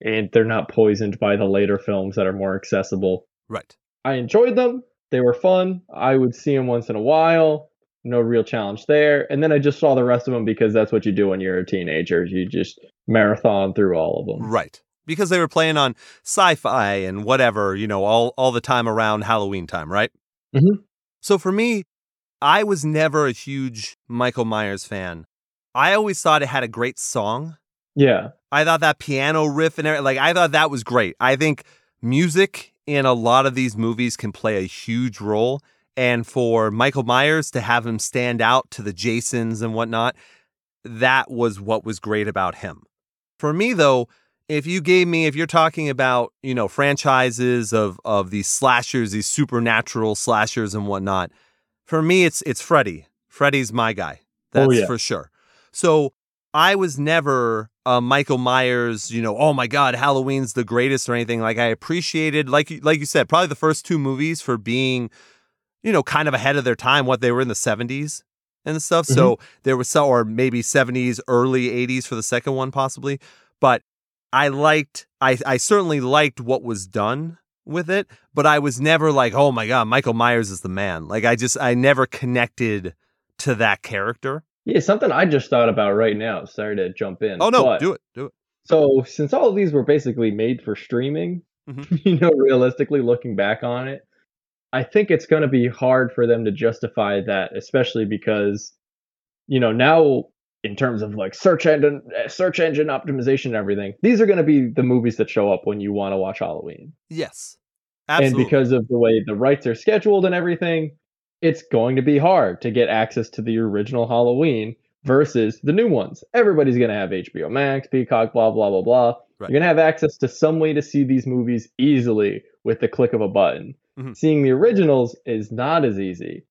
and they're not poisoned by the later films that are more accessible. Right. I enjoyed them. They were fun. I would see them once in a while. No real challenge there. And then I just saw the rest of them because that's what you do when you're a teenager. You just marathon through all of them. Right. Because they were playing on sci-fi and whatever, you know, all all the time around Halloween time, right? Mhm. So for me, I was never a huge Michael Myers fan. I always thought it had a great song. Yeah. I thought that piano riff and everything, like I thought that was great. I think music in a lot of these movies can play a huge role. And for Michael Myers to have him stand out to the Jasons and whatnot, that was what was great about him. For me, though, if you gave me, if you're talking about, you know, franchises of of these slashers, these supernatural slashers and whatnot, for me, it's it's Freddy. Freddy's my guy. Oh, That's Oh, yeah. for sure. So I was never a Michael Myers, you know, oh my God, Halloween's the greatest or anything. Like I appreciated, like you- like you said, probably the first two movies for being, you know, kind of ahead of their time. What they were in the seventies and stuff. So mm-hmm. there was some, or maybe seventies, early eighties for the second one, possibly. But I liked, I I certainly liked what was done with it, but I was never like, oh my God, Michael Myers is the man. Like I just, I never connected to that character. Yeah, something I just thought about right now. Sorry to jump in. Oh no, but- do it, do it. So, since all of these were basically made for streaming, Mhm. you know, realistically looking back on it, I think it's going to be hard for them to justify that, especially because, you know, now in terms of like search engine search engine optimization and everything, these are going to be the movies that show up when you want to watch Halloween. Yes, absolutely. And because of the way the rights are scheduled and everything, it's going to be hard to get access to the original Halloween versus the new ones. Everybody's going to have HBO Max, Peacock, blah, blah, blah, blah. Right. You're going to have access to some way to see these movies easily with the click of a button. Mhm. Seeing the originals is not as easy.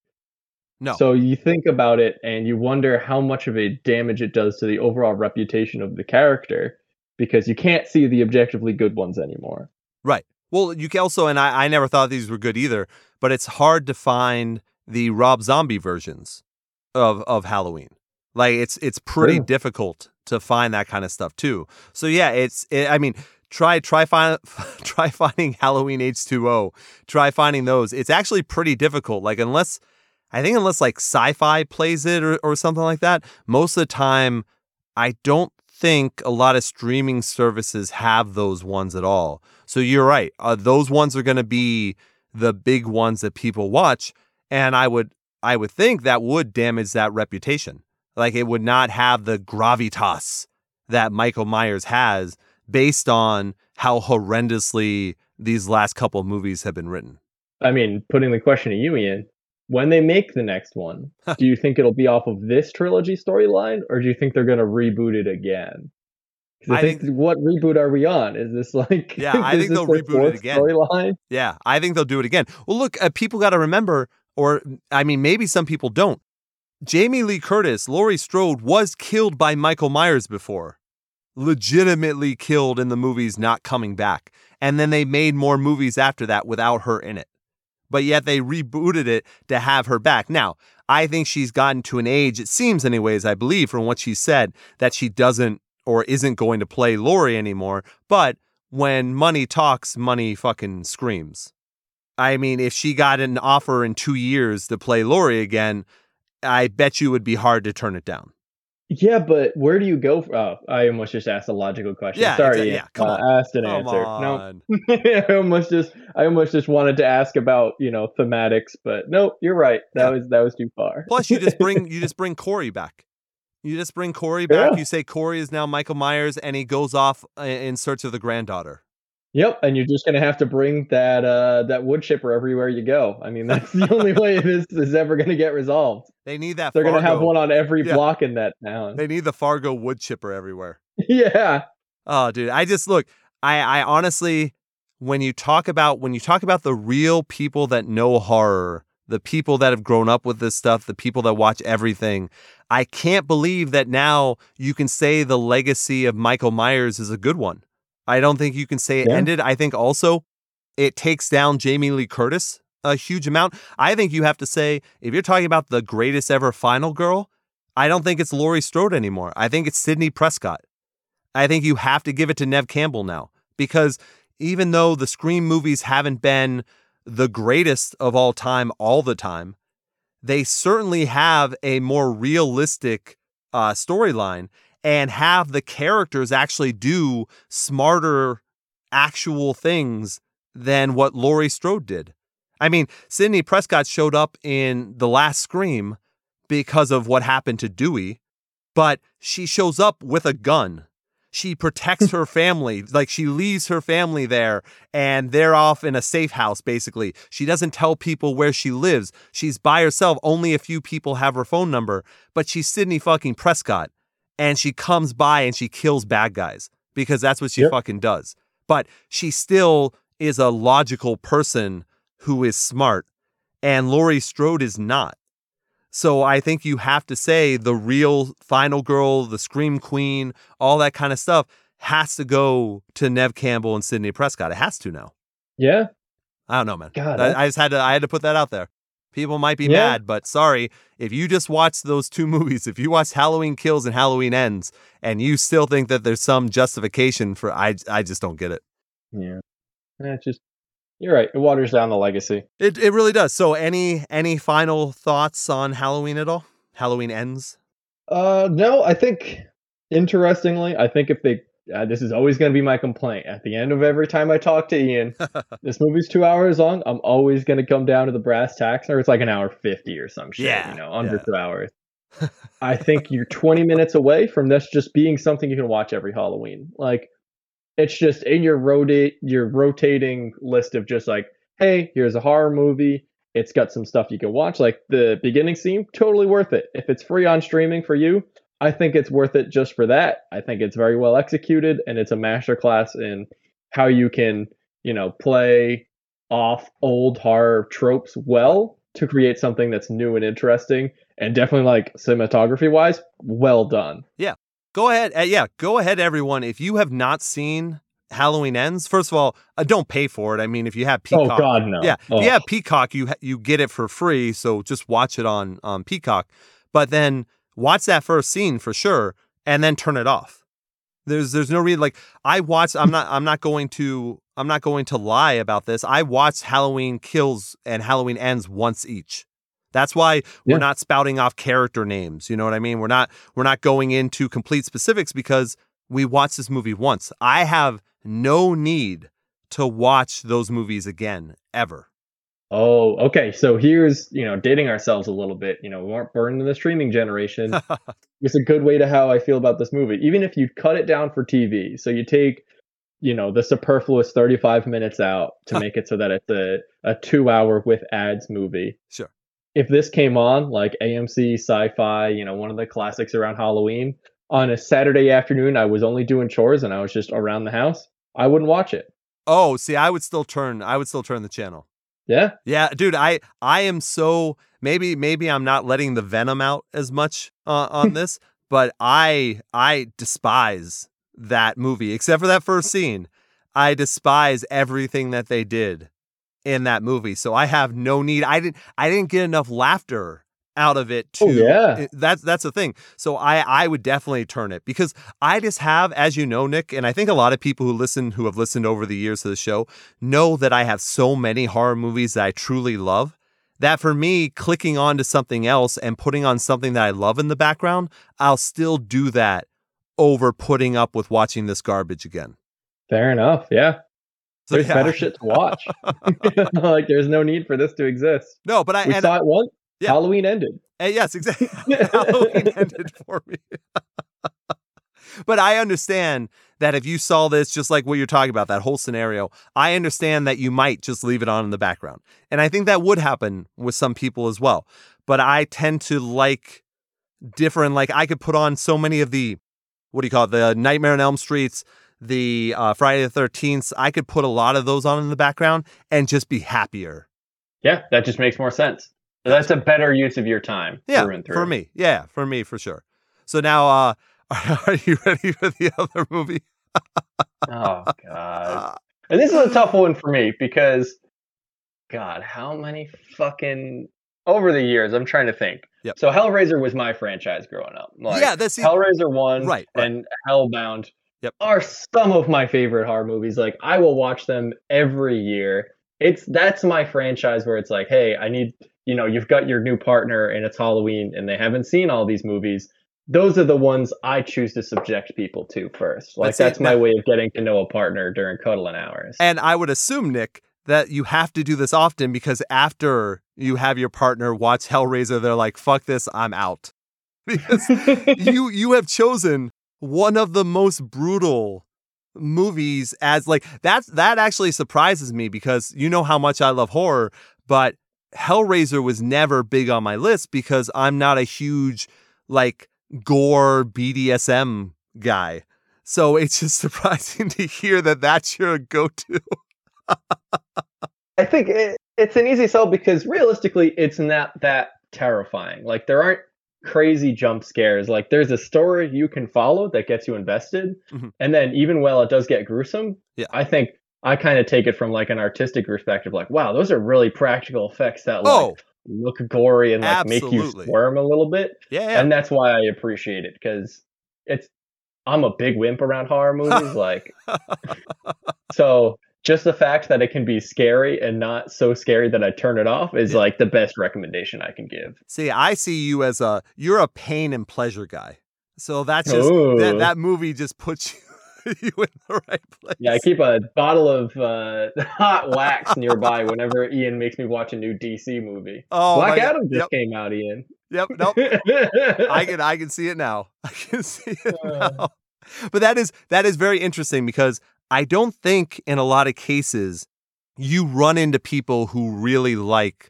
No, So you think about it and you wonder how much of a damage it does to the overall reputation of the character because you can't see the objectively good ones anymore. Right. Well, you can also, and I, I never thought these were good either, but it's hard to find the Rob Zombie versions of of Halloween. Like it's it's pretty difficult to find that kind of stuff too. So yeah, it's it, I mean, try try find try finding Halloween H2O. Try finding those. It's actually pretty difficult. Like unless I think unless like sci-fi plays it or, or something like that, most of the time I don't think a lot of streaming services have those ones at all. So you're right. Uh, those ones are going to be the big ones that people watch, and I would I would think that would damage that reputation. Like it would not have the gravitas that Michael Myers has based on how horrendously these last couple movies have been written. I mean, putting the question to you, Ian, when they make the next one, do you think it'll be off of this trilogy storyline, or do you think they're going to reboot it again? I, I think, think, what reboot are we on? Is this like yeah? I think they'll reboot it again. Storyline? Yeah, I think they'll do it again. Well, look, uh, people got to remember, or I mean, maybe some people don't. Jamie Lee Curtis, Laurie Strode was killed by Michael Myers before, legitimately killed in the movies, not coming back, and then they made more movies after that without her in it. But yet they rebooted it to have her back. Now, I think she's gotten to an age, it seems, anyways, I believe from what she said, that she doesn't or isn't going to play Laurie anymore. But when money talks, money fucking screams. I mean, if she got an offer in two years to play Laurie again, I bet you would be hard to turn it down. Yeah, but where do you go? For, oh, I almost just asked a logical question. Yeah, sorry. Exactly. Yeah, come uh, on. Asked an come answer. On. No, I almost just, I almost just wanted to ask about you know thematics, but no, you're right. That yeah. was that was too far. Plus, you just bring you just bring Corey back. You just bring Corey back. Yeah. You say Corey is now Michael Myers, and he goes off uh, in search of the granddaughter. Yep, and you're just gonna have to bring that uh, that wood chipper everywhere you go. I mean, that's the only way this is ever gonna get resolved. They need that. They're gonna have one on every yeah. block in that town. They need the Fargo wood chipper everywhere. yeah. Oh, dude, I just look. I I honestly, when you talk about when you talk about the real people that know horror, the people that have grown up with this stuff, the people that watch everything, I can't believe that now you can say the legacy of Michael Myers is a good one. I don't think you can say it yeah. ended. I think also it takes down Jamie Lee Curtis a huge amount. I think you have to say, if you're talking about the greatest ever final girl, I don't think it's Laurie Strode anymore. I think it's Sidney Prescott. I think you have to give it to Neve Campbell now because even though the Scream movies haven't been the greatest of all time all the time, they certainly have a more realistic uh, storyline and have the characters actually do smarter, actual things than what Laurie Strode did. I mean, Sidney Prescott showed up in The Last Scream because of what happened to Dewey, but she shows up with a gun she protects her family. Like she leaves her family there and they're off in a safe house, basically. She doesn't tell people where she lives. She's by herself. Only a few people have her phone number, but she's Sidney fucking Prescott. And she comes by and she kills bad guys because that's what she yep. fucking does. But she still is a logical person who is smart. And Laurie Strode is not. So I think you have to say the real final girl, the scream queen, all that kind of stuff has to go to Neve Campbell and Sidney Prescott. It has to now. Yeah. I don't know, man. God, I, I just had to I had to put that out there. People might be yeah. mad, but sorry, if you just watch those two movies, if you watch Halloween Kills and Halloween Ends, and you still think that there's some justification for I I just don't get it. Yeah. Yeah, It's just you're right. It waters down the legacy. It it really does. So any any final thoughts on Halloween at all? Halloween ends? Uh no, I think interestingly, I think if they uh, this is always going to be my complaint. At the end of every time I talk to Ian, this movie's two hours long. I'm always going to come down to the brass tacks, or it's like an hour 50 or some shit, yeah, you know, under yeah. two hours. I think you're 20 minutes away from this just being something you can watch every Halloween. Like, it's just in your rotate your rotating list of just like, hey, here's a horror movie. It's got some stuff you can watch. Like the beginning scene, totally worth it. If it's free on streaming for you, I think it's worth it just for that. I think it's very well executed and it's a masterclass in how you can, you know, play off old horror tropes well to create something that's new and interesting and definitely like cinematography wise, well done. Yeah. Go ahead. Uh, yeah, go ahead, everyone. If you have not seen Halloween Ends, first of all, uh, don't pay for it. I mean, if you have oh, Peacock, oh God, no. Yeah, oh. if you have Peacock, you you get it for free. So just watch it on um, Peacock. But then watch that first scene for sure, and then turn it off. There's there's no reason. Like I watched. I'm not I'm not going to I'm not going to lie about this. I watched Halloween Kills and Halloween Ends once each. That's why we're not spouting off character names. You know what I mean? We're not we're not going into complete specifics because we watched this movie once. I have no need to watch those movies again ever. Oh, okay. So here's, you know, dating ourselves a little bit. You know, we weren't burned in the streaming generation. it's a good way to how I feel about this movie. Even if you cut it down for TV, so you take, you know, the superfluous 35 minutes out to make it so that it's a, a two hour with ads movie. Sure. If this came on like AMC sci fi, you know, one of the classics around Halloween, on a Saturday afternoon, I was only doing chores and I was just around the house, I wouldn't watch it. Oh, see, I would still turn. I would still turn the channel. Yeah. Yeah, dude, I I am so maybe maybe I'm not letting the venom out as much uh, on this, but I I despise that movie except for that first scene. I despise everything that they did in that movie. So I have no need. I didn't I didn't get enough laughter out of it oh, to Oh, yeah. that's that's the thing. So I I would definitely turn it because I just have as you know Nick and I think a lot of people who listen who have listened over the years to the show know that I have so many horror movies that I truly love that for me clicking on to something else and putting on something that I love in the background, I'll still do that over putting up with watching this garbage again. Fair enough. Yeah. So, There's yeah. better shit to watch. like there's no need for this to exist. No, but I We saw it once. Yeah. Halloween ended. and yes, exactly. Halloween ended for me. but I understand that if you saw this, just like what you're talking about, that whole scenario, I understand that you might just leave it on in the background. And I think that would happen with some people as well. But I tend to like different, like I could put on so many of the, what do you call it, the Nightmare on Elm Streets, the uh, Friday the 13th. I could put a lot of those on in the background and just be happier. Yeah, that just makes more sense. That's a better use of your time. Yeah, through through. for me. Yeah, for me, for sure. So now, uh, are you ready for the other movie? Oh god. And this is a tough one for me because God, how many fucking over the years, I'm trying to think. Yep. So Hellraiser was my franchise growing up. Like yeah, that's Hellraiser 1 Right, right. and Hellbound Yep. are some of my favorite horror movies. Like I will watch them every year. It's that's my franchise where it's like, hey, I need you know, you've got your new partner and it's Halloween and they haven't seen all these movies. Those are the ones I choose to subject people to first. Like see, that's my that- way of getting to know a partner during cuddling hours. And I would assume, Nick, that you have to do this often because after you have your partner watch Hellraiser, they're like, fuck this, I'm out. Because you you have chosen one of the most brutal movies as like that's that actually surprises me because you know how much I love horror, but Hellraiser was never big on my list because I'm not a huge like gore BDSM guy. So it's just surprising to hear that that's your go-to. I think it, it's an easy sell because realistically, it's not that terrifying. Like there aren't crazy jump scares. Like there's a story you can follow that gets you invested, Mhm. and then even while it does get gruesome, Yeah. I think I kind of take it from like an artistic perspective. Like, wow, those are really practical effects that like Oh, look gory and like make you squirm a little bit, yeah, yeah. and that's why I appreciate it because it's. I'm a big wimp around horror movies, like so just the fact that it can be scary and not so scary that I turn it off is Yeah. like the best recommendation I can give. See, I see you as a you're a pain and pleasure guy. So that's just that, that movie just puts you, you in the right place. Yeah, I keep a bottle of uh, hot wax nearby whenever Ian makes me watch a new DC movie. oh, Black my God. Adam just Yep, came out, Ian. yep, nope. I can I can see it now. I can see it Uh. now. But that is that is very interesting because I don't think in a lot of cases you run into people who really like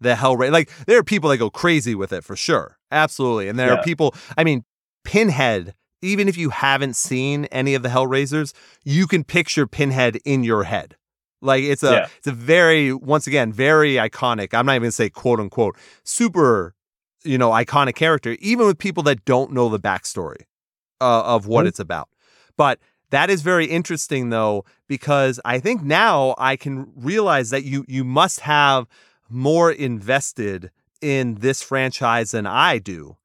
the Hellraiser. Like there are people that go crazy with it for sure, absolutely, and there Yeah. are people. I mean, Pinhead. Even if you haven't seen any of the Hellraisers, you can picture Pinhead in your head. Like it's a Yeah. it's a very once again very iconic. I'm not even gonna say quote unquote super you know iconic character, even with people that don't know the backstory uh, of what Mhm. it's about. But that is very interesting though because I think now I can realize that you you must have more invested in this franchise than I do.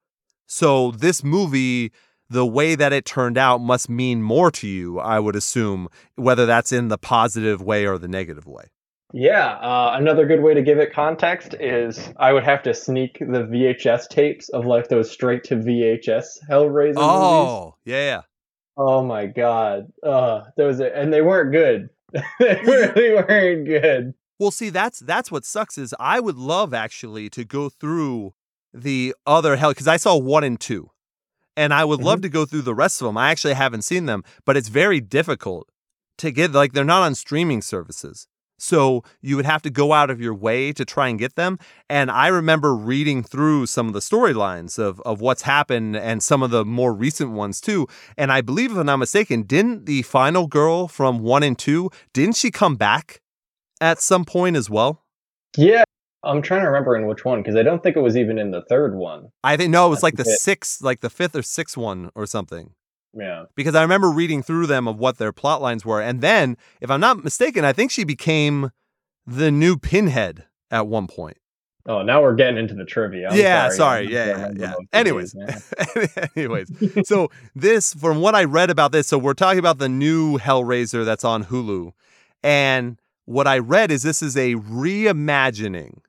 So this movie the way that it turned out must mean more to you, I would assume, whether that's in the positive way or the negative way. Yeah, uh, another good way to give it context is I would have to sneak the VHS tapes of like those straight to VHS Hellraiser movies. Oh, yeah, yeah. Oh my god. Uh those are, and they weren't good. they really weren't good. Well, see, that's that's what sucks is I would love actually to go through the other hell because I saw one and two, and I would love mm-hmm. to go through the rest of them. I actually haven't seen them, but it's very difficult to get. Like they're not on streaming services, so you would have to go out of your way to try and get them. And I remember reading through some of the storylines of of what's happened and some of the more recent ones too. And I believe, if I'm not mistaken, didn't the final girl from one and two didn't she come back at some point as well? Yeah, I'm trying to remember in which one because I don't think it was even in the third one. I think no, it was like the it- sixth, like the fifth or sixth one or something. Yeah. Because I remember reading through them of what their plot lines were. And then, if I'm not mistaken, I think she became the new pinhead at one point. Oh, now we're getting into the trivia. I'm Yeah, sorry. sorry. Yeah, yeah, yeah. Anyways. Anyways, so this, from what I read about this, so we're talking about the new Hellraiser that's on Hulu. And what I read is this is a reimagining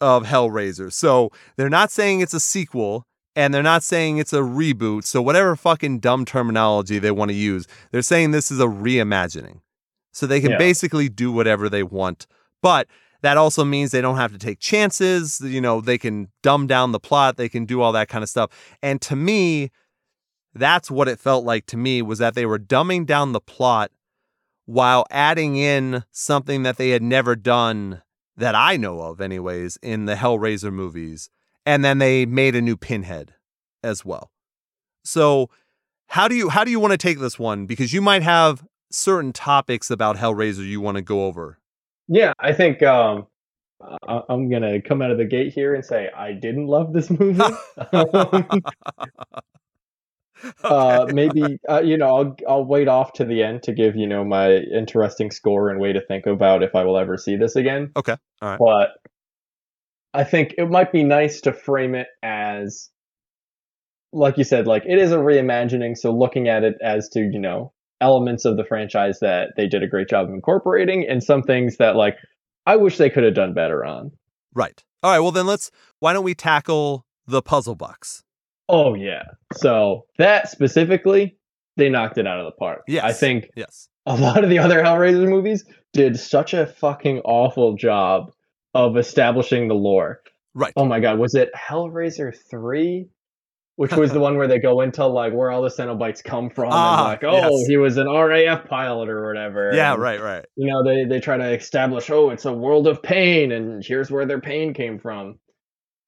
of Hellraiser. So they're not saying it's a sequel and they're not saying it's a reboot. So whatever fucking dumb terminology they want to use, they're saying this is a reimagining. So they can Yeah. basically do whatever they want. But that also means they don't have to take chances. You know, they can dumb down the plot, they can do all that kind of stuff. And to me, that's what it felt like to me was that they were dumbing down the plot while adding in something that they had never done that I know of anyways in the Hellraiser movies. And then they made a new Pinhead as well. So, how do you how do you want to take this one because you might have certain topics about Hellraiser you want to go over. Yeah, I think um, I- I'm gonna come out of the gate here and say I didn't love this movie. Uh, maybe uh, you know I'll I'll wait off to the end to give you know my interesting score and way to think about if I will ever see this again. Okay, all right. But I think it might be nice to frame it as, like you said, like it is a reimagining. So looking at it as to you know elements of the franchise that they did a great job of incorporating, and some things that like I wish they could have done better on. Right. All right. Well, then let's. Why don't we tackle the puzzle box? Oh yeah. So that specifically, they knocked it out of the park. Yes. I think Yes. a lot of the other Hellraiser movies did such a fucking awful job of establishing the lore. Right. Oh my god, was it Hellraiser 3? Which was the one where they go into like where all the Cenobites come from Ah, and like, oh, yes. he was an RAF pilot or whatever. Yeah. and, Right. Right. You know, they they try to establish, oh, it's a world of pain and here's where their pain came from.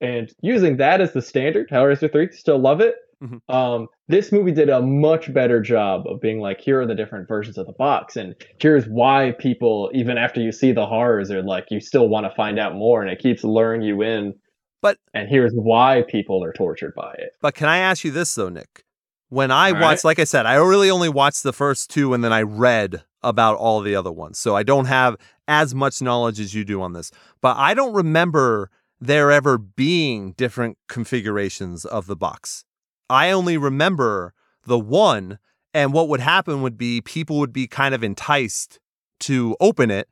And using that as the standard, Hellraiser 3, still love it. Mhm. Um, this movie did a much better job of being like, here are the different versions of the box, and here's why people, even after you see the horrors, are like, you still want to find out more, and it keeps luring you in. But- and here's why people are tortured by it. But can I ask you this though, Nick? When I All right. watched, like I said, I really only watched the first two, and then I read about all the other ones, so I don't have as much knowledge as you do on this. But I don't remember there ever being different configurations of the box. I only remember the one, and what would happen would be people would be kind of enticed to open it,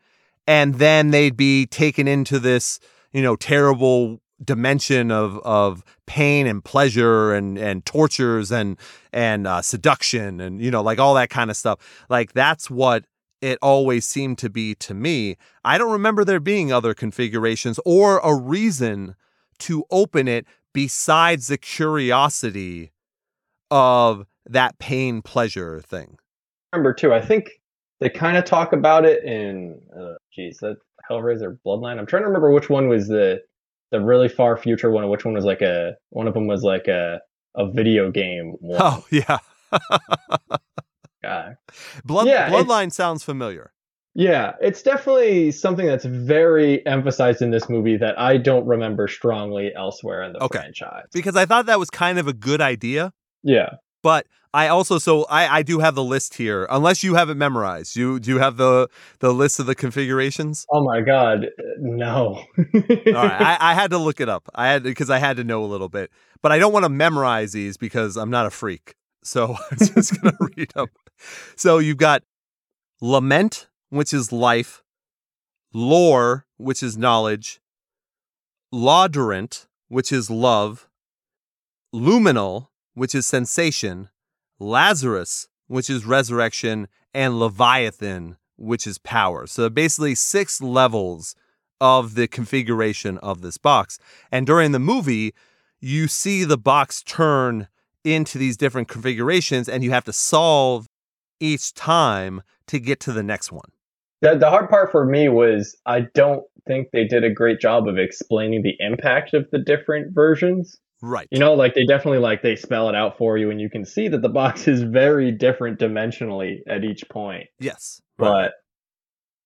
and then they'd be taken into this, you know, terrible dimension of of pain and pleasure and and tortures and and uh, seduction and you know like all that kind of stuff. Like that's what it always seemed to be to me. I don't remember there being other configurations or a reason to open it besides the curiosity of that pain pleasure thing. Remember too, I think they kind of talk about it in, uh, geez, that Hellraiser Bloodline. I'm trying to remember which one was the the really far future one, and which one was like a one of them was like a a video game one. Oh yeah. God. Blood Yeah, Bloodline sounds familiar. Yeah, it's definitely something that's very emphasized in this movie that I don't remember strongly elsewhere in the Okay. franchise. Because I thought that was kind of a good idea. Yeah. But I also so I, I do have the list here. Unless you have it memorized. You do you have the the list of the configurations? Oh my god, no. All right. I, I had to look it up. I had because I had to know a little bit. But I don't want to memorize these because I'm not a freak. So I'm just gonna read them. So you've got lament, which is life, lore, which is knowledge, lauderant, which is love, liminal, which is sensation, Lazarus, which is resurrection, and Leviathan, which is power. So basically six levels of the configuration of this box. And during the movie, you see the box turn into these different configurations and you have to solve each time to get to the next one. The, the hard part for me was I don't think they did a great job of explaining the impact of the different versions. Right. You know, like they definitely like they spell it out for you and you can see that the box is very different dimensionally at each point. Yes. But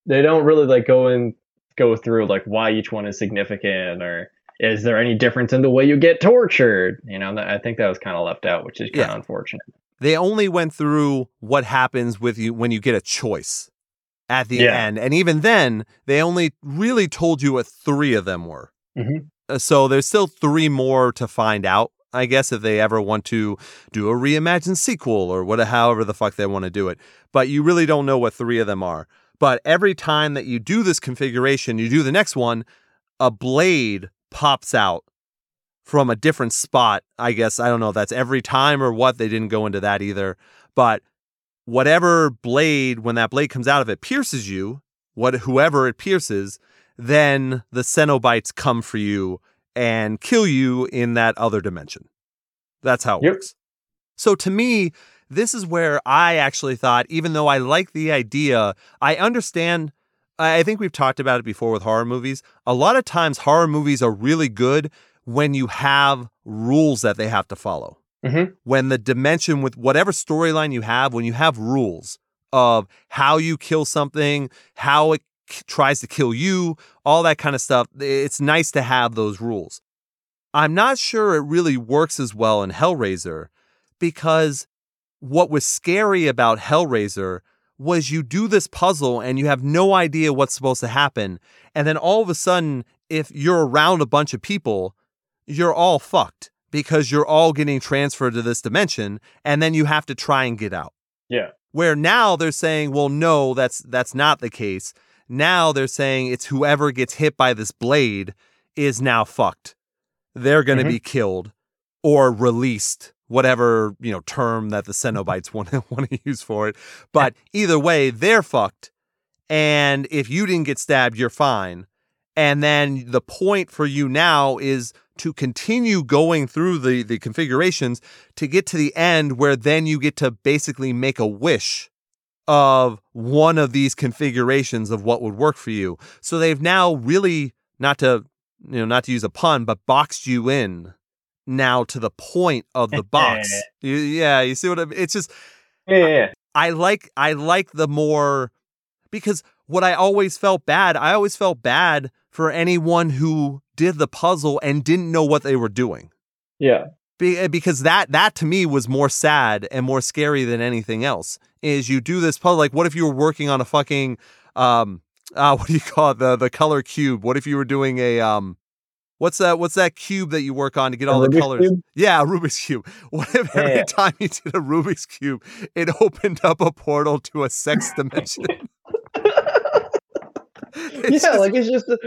they don't really like go and go through like why each one is significant or is there any difference in the way you get tortured? You know, I think that was kind of left out, which is kind of Yeah. unfortunate. They only went through what happens with you when you get a choice at the Yeah. end. And even then, they only really told you what three of them were. Mhm. Uh, So there's still three more to find out, I guess, if they ever want to do a reimagined sequel or what, however the fuck they want to do it. But you really don't know what three of them are. But every time that you do this configuration, you do the next one, a blade pops out from a different spot. I guess I don't know if that's every time or what. They didn't go into that either. But whatever blade, when that blade comes out of it, pierces you, what whoever it pierces, then the Cenobites come for you and kill you in that other dimension. That's how it Yep. works. So to me, this is where I actually thought, even though I like the idea, I understand. I I think we've talked about it before with horror movies. A lot of times, horror movies are really good when you have rules that they have to follow. Mhm. When the dimension with whatever storyline you have, when you have rules of how you kill something, how it k- tries to kill you, all that kind of stuff, it's nice to have those rules. I'm not sure it really works as well in Hellraiser because what was scary about Hellraiser was you do this puzzle and you have no idea what's supposed to happen. And then all of a sudden, if you're around a bunch of people, you're all fucked because you're all getting transferred to this dimension and then you have to try and get out. Yeah. Where now they're saying, well, no, that's that's not the case. Now they're saying it's whoever gets hit by this blade is now fucked. They're going to Mhm. be killed or released, whatever you know term that the Cenobites want to want to use for it. But either way, they're fucked. And if you didn't get stabbed, you're fine. And then the point for you now is to continue going through the the configurations to get to the end where then you get to basically make a wish of one of these configurations of what would work for you. So they've now really not to you know not to use a pun but boxed you in now to the point of the box. You- yeah, you see what I mean? It's just Yeah, yeah, yeah. I like I like the more because what I always felt bad, I always felt bad for anyone who did the puzzle and didn't know what they were doing. Yeah. Be- eh, because that that to me was more sad and more scary than anything else. Is you do this puzzle like what if you were working on a fucking um uh what do you call it the the color cube? What if you were doing a um what's that what's that cube that you work on to get all the Rubik's colors? Cube? Yeah, a Rubik's cube. What if every yeah. time you did a Rubik's cube, it opened up a portal to a sex dimension? yeah, It's just- like it's just a,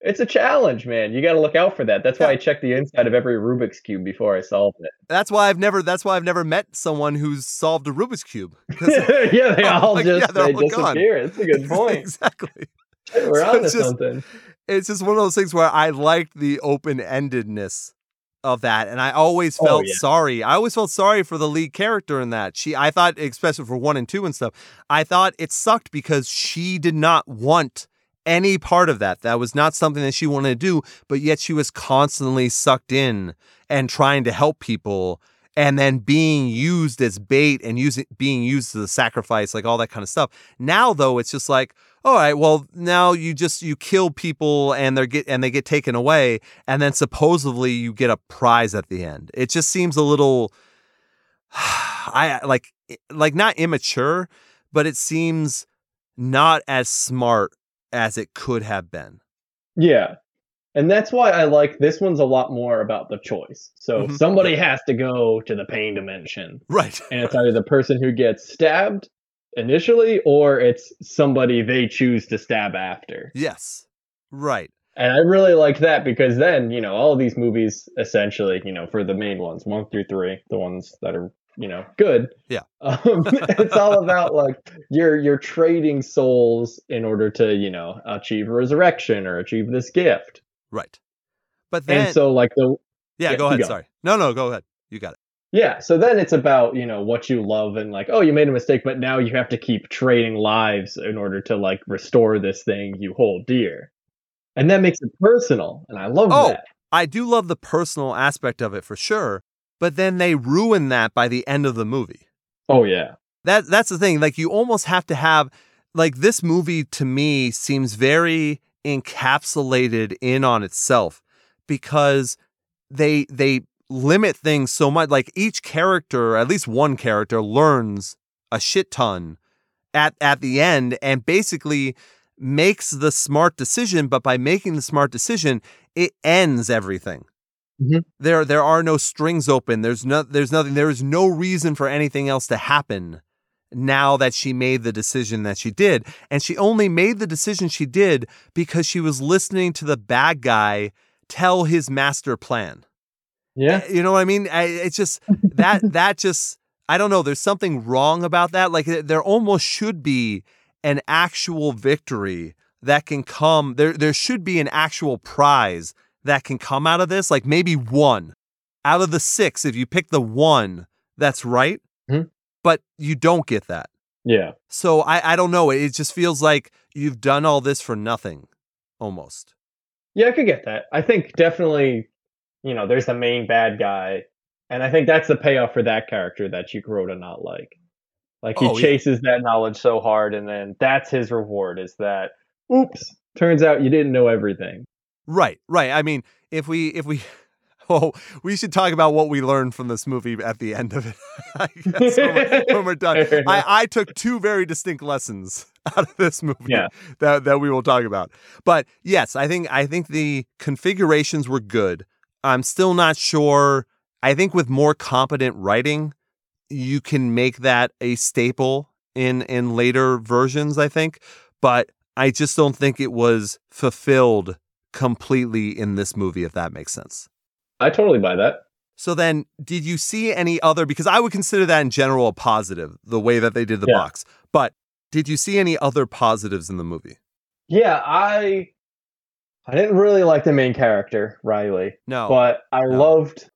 it's a challenge, man. You got to look out for that. That's why Yeah. I check the inside of every Rubik's cube before I solve it. that's why I've never that's why I've never met someone who's solved a Rubik's cube. yeah, they all like, yeah, just they're they all gone. That's a good point. exactly. We're So on to something. it's just one of those things where I liked the open endedness of that, and I always Oh, felt yeah. sorry. I always felt sorry for the lead character in that. She, I thought, especially for one and two and stuff, I thought it sucked because she did not want any part of that. That was not something that she wanted to do, but yet she was constantly sucked in and trying to help people. And then being used as bait and using being used as a sacrifice, like all that kind of stuff. Now, though, it's just like, all right, well, now you just you kill people and they get and they get taken away, and then supposedly you get a prize at the end. It just seems a little, I like like not immature, but it seems not as smart as it could have been. Yeah. And that's why I like this one's a lot more about the choice. So Mhm. somebody has to go to the pain dimension. Right. And it's either the person who gets stabbed initially or it's somebody they choose to stab after. Yes. Right. And I really like that because then, you know, all these movies essentially, you know, for the main ones, one through three, the ones that are, you know, good. Yeah. Um, it's all about like you're you're trading souls in order to you know achieve resurrection or achieve this gift. Right. But then, and so like the yeah, yeah, go ahead. Sorry. No, no, go ahead. You got it. Yeah, so then it's about, you know, what you love and like, oh, you made a mistake, but now you have to keep trading lives in order to like restore this thing you hold dear. And that makes it personal, and I love Oh. that. I do love the personal aspect of it for sure, but then they ruin that by the end of the movie. Oh yeah. That that's the thing. Like you almost have to have like this movie to me seems very encapsulated in on itself because they they limit things so much like each character, at least one character learns a shit ton at at the end and basically makes the smart decision, but by making the smart decision, it ends everything. Mhm. There there are no strings open. There's no there's nothing there is no reason for anything else to happen now that she made the decision that she did. And she only made the decision she did because she was listening to the bad guy tell his master plan. Yeah. You know what I mean? I, it's just that that just I don't know. There's something wrong about that. Like there almost should be an actual victory that can come. There there should be an actual prize that can come out of this. Like maybe one out of the six. If you pick the one that's right, Mhm. but you don't get that. Yeah. So I I don't know. It just feels like you've done all this for nothing, almost. Yeah, I could get that. I think definitely, you know, there's the main bad guy, and I think that's the payoff for that character that you grow to not like. Like he Oh, yeah. chases that knowledge so hard, and then that's his reward is that, oops, turns out you didn't know everything. Right, right. I mean, if we if we oh, we should talk about what we learned from this movie at the end of it. I guess when, we're, when we're done. I. I took two very distinct lessons out of this movie Yeah. that that we will talk about. But yes, I think I think the configurations were good. I'm still not sure. I think with more competent writing, you can make that a staple in in later versions, I think. But I just don't think it was fulfilled completely in this movie, if that makes sense. I totally buy that. So then, did you see any other? Because I would consider that in general a positive, the way that they did the Yeah. box. But did you see any other positives in the movie? Yeah, I I didn't really like the main character, Riley, No. but I no. loved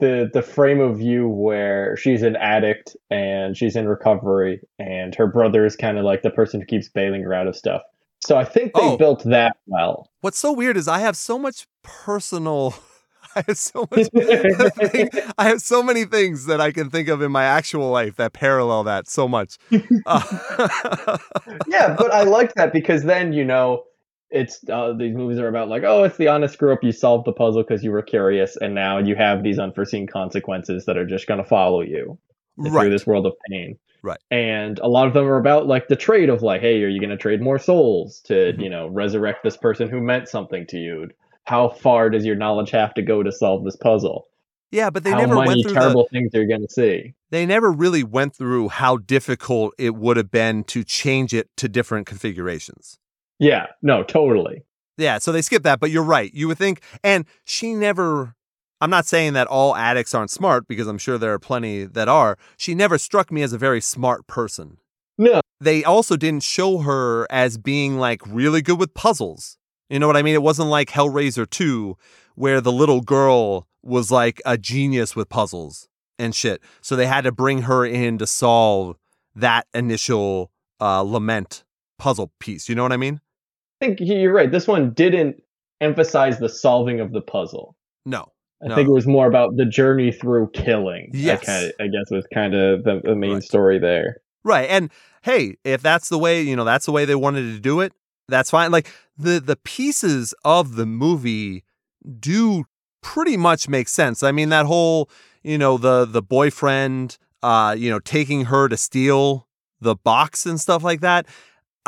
the the frame of view where she's an addict and she's in recovery and her brother is kind of like the person who keeps bailing her out of stuff. So I think they Oh. built that well. What's so weird is I have so much personal. I have so much. I have so many things that I can think of in my actual life that parallel that so much. Uh, yeah, but I liked that because then you know it's uh, these movies are about like oh it's the honest screw up you solved the puzzle because you were curious and now you have these unforeseen consequences that are just going to follow you through this world of pain. Right. And a lot of them are about like the trade of like, hey, are you going to trade more souls to, Mhm. you know, resurrect this person who meant something to you? How far does your knowledge have to go to solve this puzzle? Yeah, but they How never many went through the, terrible things are going to see? they never really went through how difficult it would have been to change it to different configurations. Yeah, no, totally. Yeah, so they skip that, but you're right. You would think, and she never. I'm not saying that all addicts aren't smart because I'm sure there are plenty that are. She never struck me as a very smart person. No. They also didn't show her as being like really good with puzzles. You know what I mean? It wasn't like Hellraiser 2 where the little girl was like a genius with puzzles and shit. So they had to bring her in to solve that initial uh, lament puzzle piece. You know what I mean? I think you're right. This one didn't emphasize the solving of the puzzle. No. I No. think it was more about the journey through killing. Yes. I, kinda, I guess was kind of the, the main Right. story there. Right. And hey, if that's the way, you know, that's the way they wanted to do it, that's fine. Like the the pieces of the movie do pretty much make sense. I mean, that whole, you know, the the boyfriend uh, you know, taking her to steal the box and stuff like that.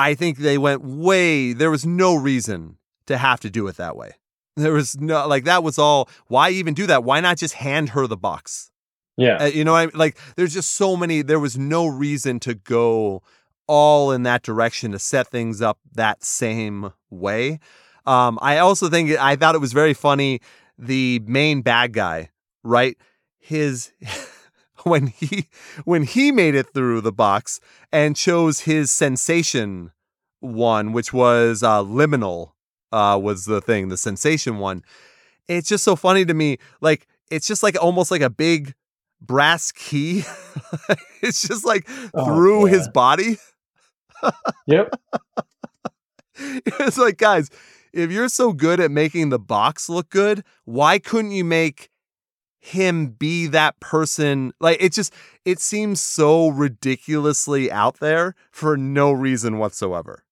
I think they went way there was no reason to have to do it that way. There was no like that was all why even do that? Why not just hand her the box? Yeah. Uh, you know, I like there's just so many. There was no reason to go all in that direction to set things up that same way. Um, I also think I thought it was very funny. The main bad guy, right? His when he when he made it through the box and chose his sensation one, which was uh, liminal, uh, was the thing, the sensation one. It's just so funny to me. Like it's just like almost like a big brass key. it's just like Oh, through yeah. his body. Yep. it's like, guys, if you're so good at making the box look good, why couldn't you make him be that person? Like, it just, it seems so ridiculously out there for no reason whatsoever.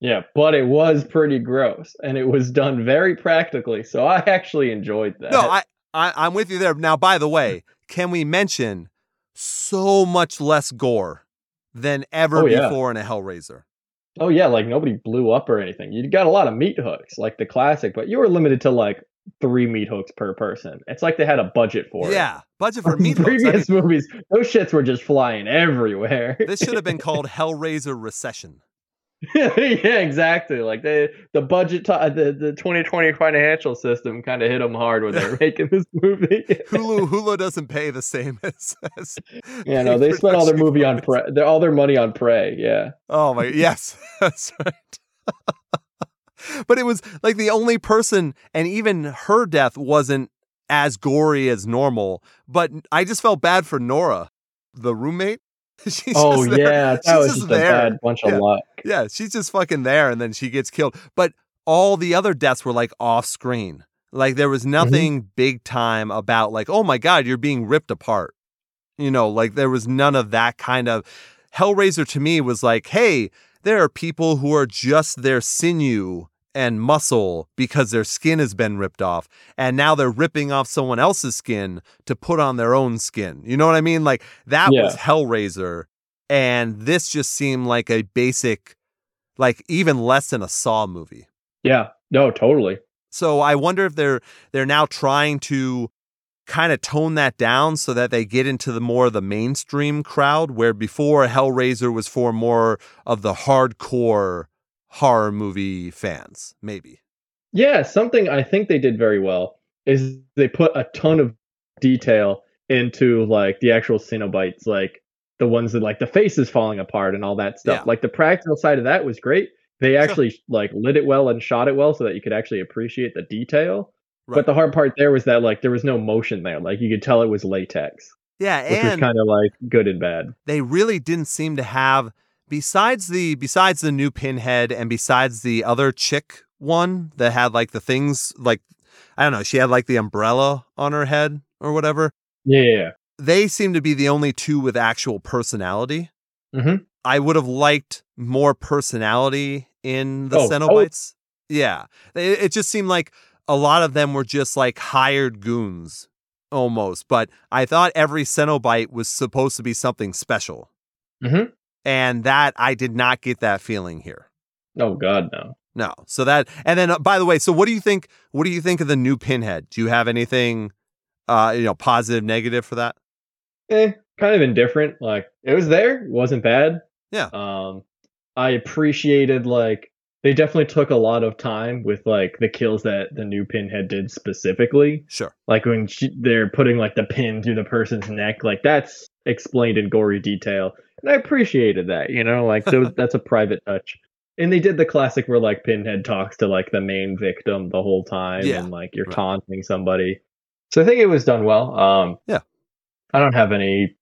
Yeah, but it was pretty gross, and it was done very practically. So I actually enjoyed that. No, I, I, I'm with you there. Now, by the way, can we mention so much less gore than ever Oh, yeah. before in a Hellraiser? oh yeah, like nobody blew up or anything. You got a lot of meat hooks, like the classic, but you were limited to like three meat hooks per person. It's like they had a budget for it. Yeah, budget for meat hooks. I mean, Previous movies, those shits were just flying everywhere. this should have been called Hellraiser Recession. yeah, exactly. Like they, the budget, ti the the 2020 financial system kind of hit them hard when they're making this movie. Hulu Hulu doesn't pay the same as, as yeah, no, they spent all their movie on prey. All their money on prey. Yeah. Oh my yes, that's right. But it was like the only person, and even her death wasn't as gory as normal. But I just felt bad for Nora, the roommate. She's oh yeah, that She's was just just, there. a bad bunch of Yeah. luck. Yeah, she's just fucking there, and then she gets killed. But all the other deaths were like off screen. Like there Mm-hmm. was nothing big time about like, oh my god, you're being ripped apart. You know, like there was none of that kind of. Hellraiser to me was like, hey, there are people who are just their sinew and muscle because their skin has been ripped off, and now they're ripping off someone else's skin to put on their own skin. You know what I mean? Like that was Hellraiser, and this just seemed like a basic, like even less than a Saw movie. Yeah. No, totally. So I wonder if they're they're now trying to kind of tone that down so that they get into the more of the mainstream crowd where before Hellraiser was for more of the hardcore horror movie fans, maybe. Yeah, something I think they did very well is they put a ton of detail into like the actual Cenobites, like the ones that like the faces falling apart and all that stuff. Yeah. Like the practical side of that was great. They actually like lit it well and shot it well so that you could actually appreciate the detail. Right. But the hard part there was that like there was no motion there. Like you could tell it was latex, Yeah, which was kind of like good and bad. they really didn't seem to have besides the besides the new pinhead and besides the other chick one that had like the things like I don't know, she had like the umbrella on her head or whatever. Yeah. They seem to be the only two with actual personality. Mhm. I would have liked more personality in the Oh, oh. Cenobites. Yeah. It, it just seemed like a lot of them were just like hired goons almost. But I thought every Cenobite was supposed to be something special. Mhm. And that I did not get that feeling here. Oh God, no. No. So that and then uh, by the way, so what do you think what do you think of the new Pinhead? Do you have anything uh you know positive negative for that? eh, kind of indifferent. Like it was there, it wasn't bad. Yeah. Um, I appreciated like they definitely took a lot of time with like the kills that the new Pinhead did specifically. Sure. Like when she, they're putting like the pin through the person's neck, like that's explained in gory detail, and I appreciated that. You know, like those, that's a private touch. And they did the classic where like Pinhead talks to like the main victim the whole time, Yeah, and like you're right. taunting somebody. So I think it was done well. Um, Yeah. I don't have any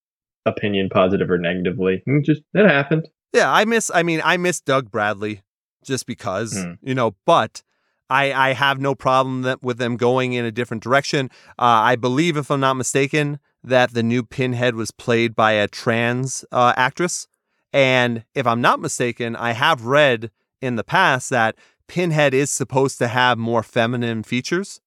opinion, positive or negatively. It just it happened. Yeah, I miss I mean, I miss Doug Bradley just because, Hmm. you know, but I I have no problem that, with them going in a different direction. Uh, I believe if I'm not mistaken that the new Pinhead was played by a trans uh, actress. And if I'm not mistaken, I have read in the past that Pinhead is supposed to have more feminine features.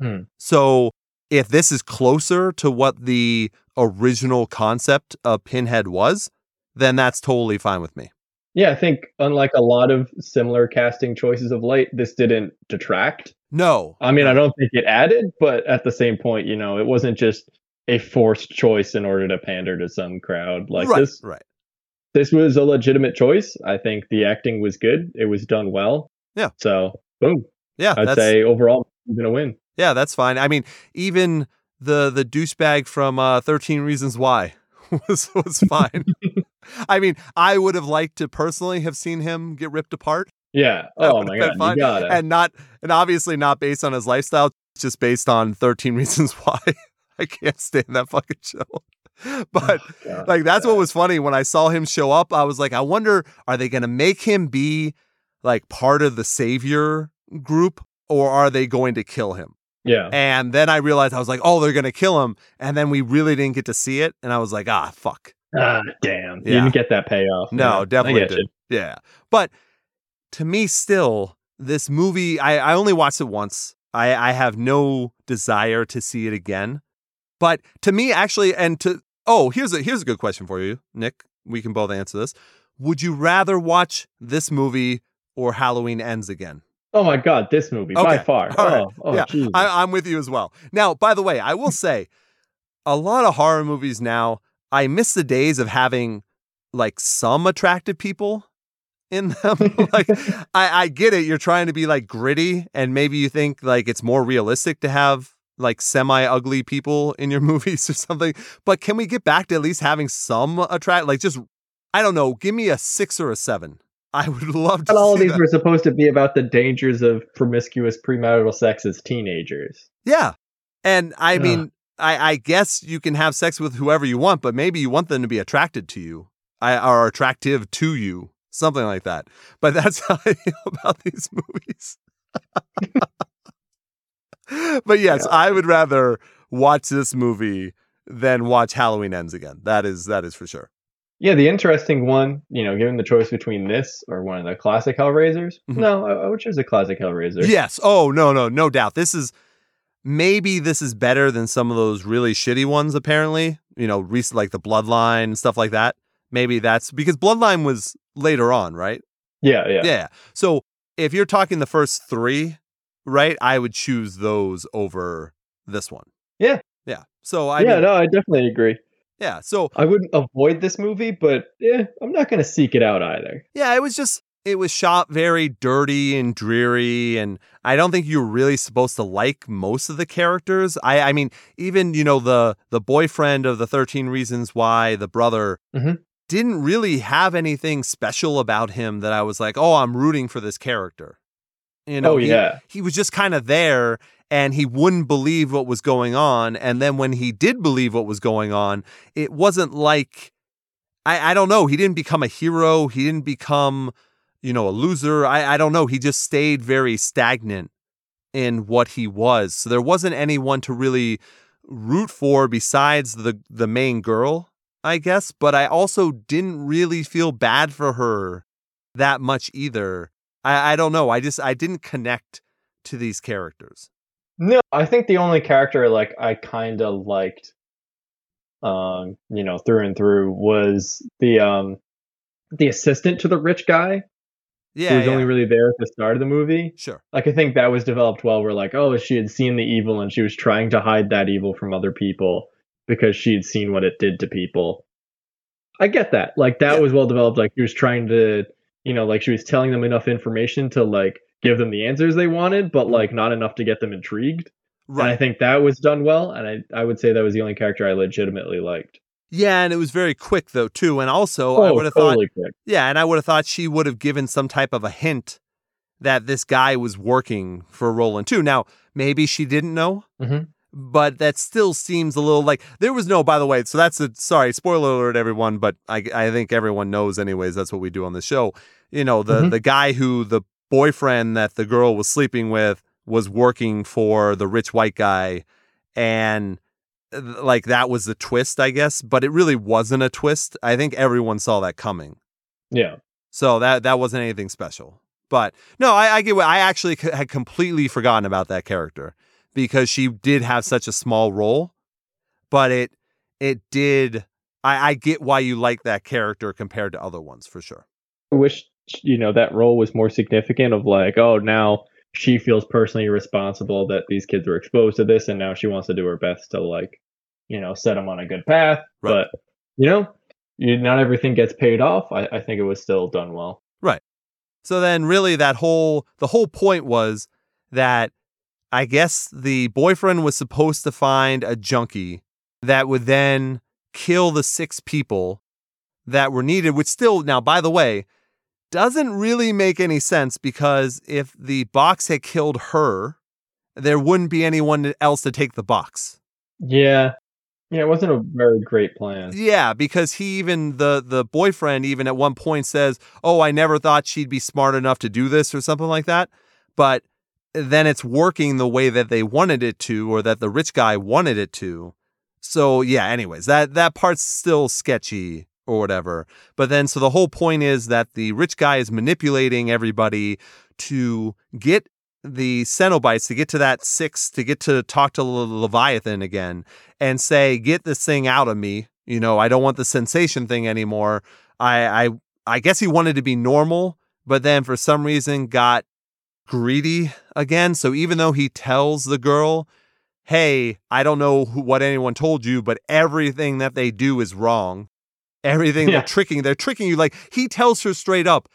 Hmm. So if this is closer to what the original concept of Pinhead was, then that's totally fine with me. Yeah, I think unlike a lot of similar casting choices of late, this didn't detract. No. I mean, I don't think it added, but at the same point, you know, it wasn't just a forced choice in order to pander to some crowd. Like right, this right. this was a legitimate choice. I think the acting was good. It was done well. Yeah. So, boom. Yeah, I'd say overall, to win. yeah, that's fine. I mean, even the the douchebag from uh, Thirteen Reasons Why was was fine. I mean, I would have liked to personally have seen him get ripped apart. Yeah. That Oh my god, you gotta. and not and obviously not based on his lifestyle, just based on 13 Reasons Why. I can't stand that fucking show. But Oh, like that's what was funny when I saw him show up. I was like, I wonder, are they gonna make him be like part of the savior group, or are they going to kill him? yeah. And then I realized I was like, oh, they're gonna kill him, and then we really didn't get to see it, and I was like, ah, fuck. Ah, damn. You didn't get that payoff. No, Yeah, I definitely did. Yeah. But to me, still, this movie, I, I only watched it once. I, I have no desire to see it again. But to me, actually, and to oh, here's a here's a good question for you, Nick. We can both answer this. Would you rather watch this movie or Halloween Ends again? Oh my god, this movie by far. All right. Oh, oh Yeah. Jesus. I, I'm with you as well. Now, by the way, I will say a lot of horror movies now, I miss the days of having like some attractive people in them. like I, I get it. You're trying to be like gritty and maybe you think like it's more realistic to have like semi ugly people in your movies or something. But can we get back to at least having some attract like just I don't know, give me a six or a seven. I would love to But all of these that. were supposed to be about the dangers of promiscuous premarital sex as teenagers. Yeah. And I mean, I, I guess you can have sex with whoever you want, but maybe you want them to be attracted to you I, or attractive to you, something like that. But that's how I feel about these movies. but yes, I would rather watch this movie than watch Halloween Ends again. That is that is for sure. Yeah, the interesting one, you know, given the choice between this or one of the classic Hellraisers, Mhm. no, I, I would choose the classic Hellraiser. Yes. Oh no, no, no doubt. This is maybe this is better than some of those really shitty ones. Apparently, you know, recent like the Bloodline and stuff like that. Maybe that's because Bloodline was later on, right? yeah, yeah. Yeah. So if you're talking the first three, right, I would choose those over this one. Yeah. Yeah. So I yeah, mean, no, I definitely agree. yeah. So I wouldn't avoid this movie, but yeah, I'm not going to seek it out either. Yeah, it was just it was shot very dirty and dreary and I don't think you're really supposed to like most of the characters. I I mean, even, you know, the the boyfriend of the 13 reasons why, the brother Mhm. didn't really have anything special about him that I was like, "Oh, I'm rooting for this character." You oh, know, oh he- he was just kind of there and he wouldn't believe what was going on. And then when he did believe what was going on, it wasn't like, I, I don't know, he didn't become a hero. He didn't become, you know, a loser. I, I don't know. He just stayed very stagnant in what he was. So there wasn't anyone to really root for besides the, the main girl, I guess. But I also didn't really feel bad for her that much either. I, I don't know. I just, I didn't connect to these characters. no, I think the only character like I kind of liked, um, you know, through and through was the um, the assistant to the rich guy Yeah. who was yeah. only really there at the start of the movie. sure. Like I think that was developed well. Where like, oh, she had seen the evil and she was trying to hide that evil from other people because she had seen what it did to people. I get that. Like that Yeah. was well developed. Like she was trying to, you know, like she was telling them enough information to like give them the answers they wanted, but like not enough to get them intrigued. And I. Think that was done well. And I I would say that was the only character I legitimately liked. Yeah. And it was very quick, though, too. And also, I Oh, would have thought, quick. yeah, and I would have thought she would have given some type of a hint that this guy was working for Roland, too. Now, maybe she didn't know. Mhm. But that still seems a little like there was no. By the way, so that's a sorry spoiler alert, everyone. But I I think everyone knows anyways. That's what we do on the show. You know the Mhm. the guy who the boyfriend that the girl was sleeping with was working for the rich white guy, and uh, like that was the twist, I guess. But it really wasn't a twist. I think everyone saw that coming. Yeah. So that that wasn't anything special. But no, I, I get what I actually c- had completely forgotten about that character because she did have such a small role. But it it did. I, I get why you like that character compared to other ones for sure. I wish you know that role was more significant of like oh now she feels personally responsible that these kids were exposed to this and now she wants to do her best to like you know set them on a good path Right. but you know you, not everything gets paid off I, I think it was still done well Right. So then really that whole the whole point was that I guess the boyfriend was supposed to find a junkie that would then kill the six people that were needed, which still, now, by the way, doesn't really make any sense because if the box had killed her, there wouldn't be anyone else to take the box. Yeah. Yeah, it wasn't a very great plan. Yeah, because he even the the boyfriend even at one point says, "Oh, I never thought she'd be smart enough to do this" or something like that. But then it's working the way that they wanted it to or that the rich guy wanted it to. So, yeah, anyways, that that part's still sketchy or whatever. But then so the whole point is that the rich guy is manipulating everybody to get the Cenobites to get to that six, to get to talk to Le- Leviathan again and say, get this thing out of me. You know, I don't want the sensation thing anymore. I, I, I guess he wanted to be normal, but then for some reason got greedy again. So even though he tells the girl, hey, I don't know who, what anyone told you, but everything that they do is wrong. Everything Yeah. they're tricking, they're tricking you. Like he tells her straight up,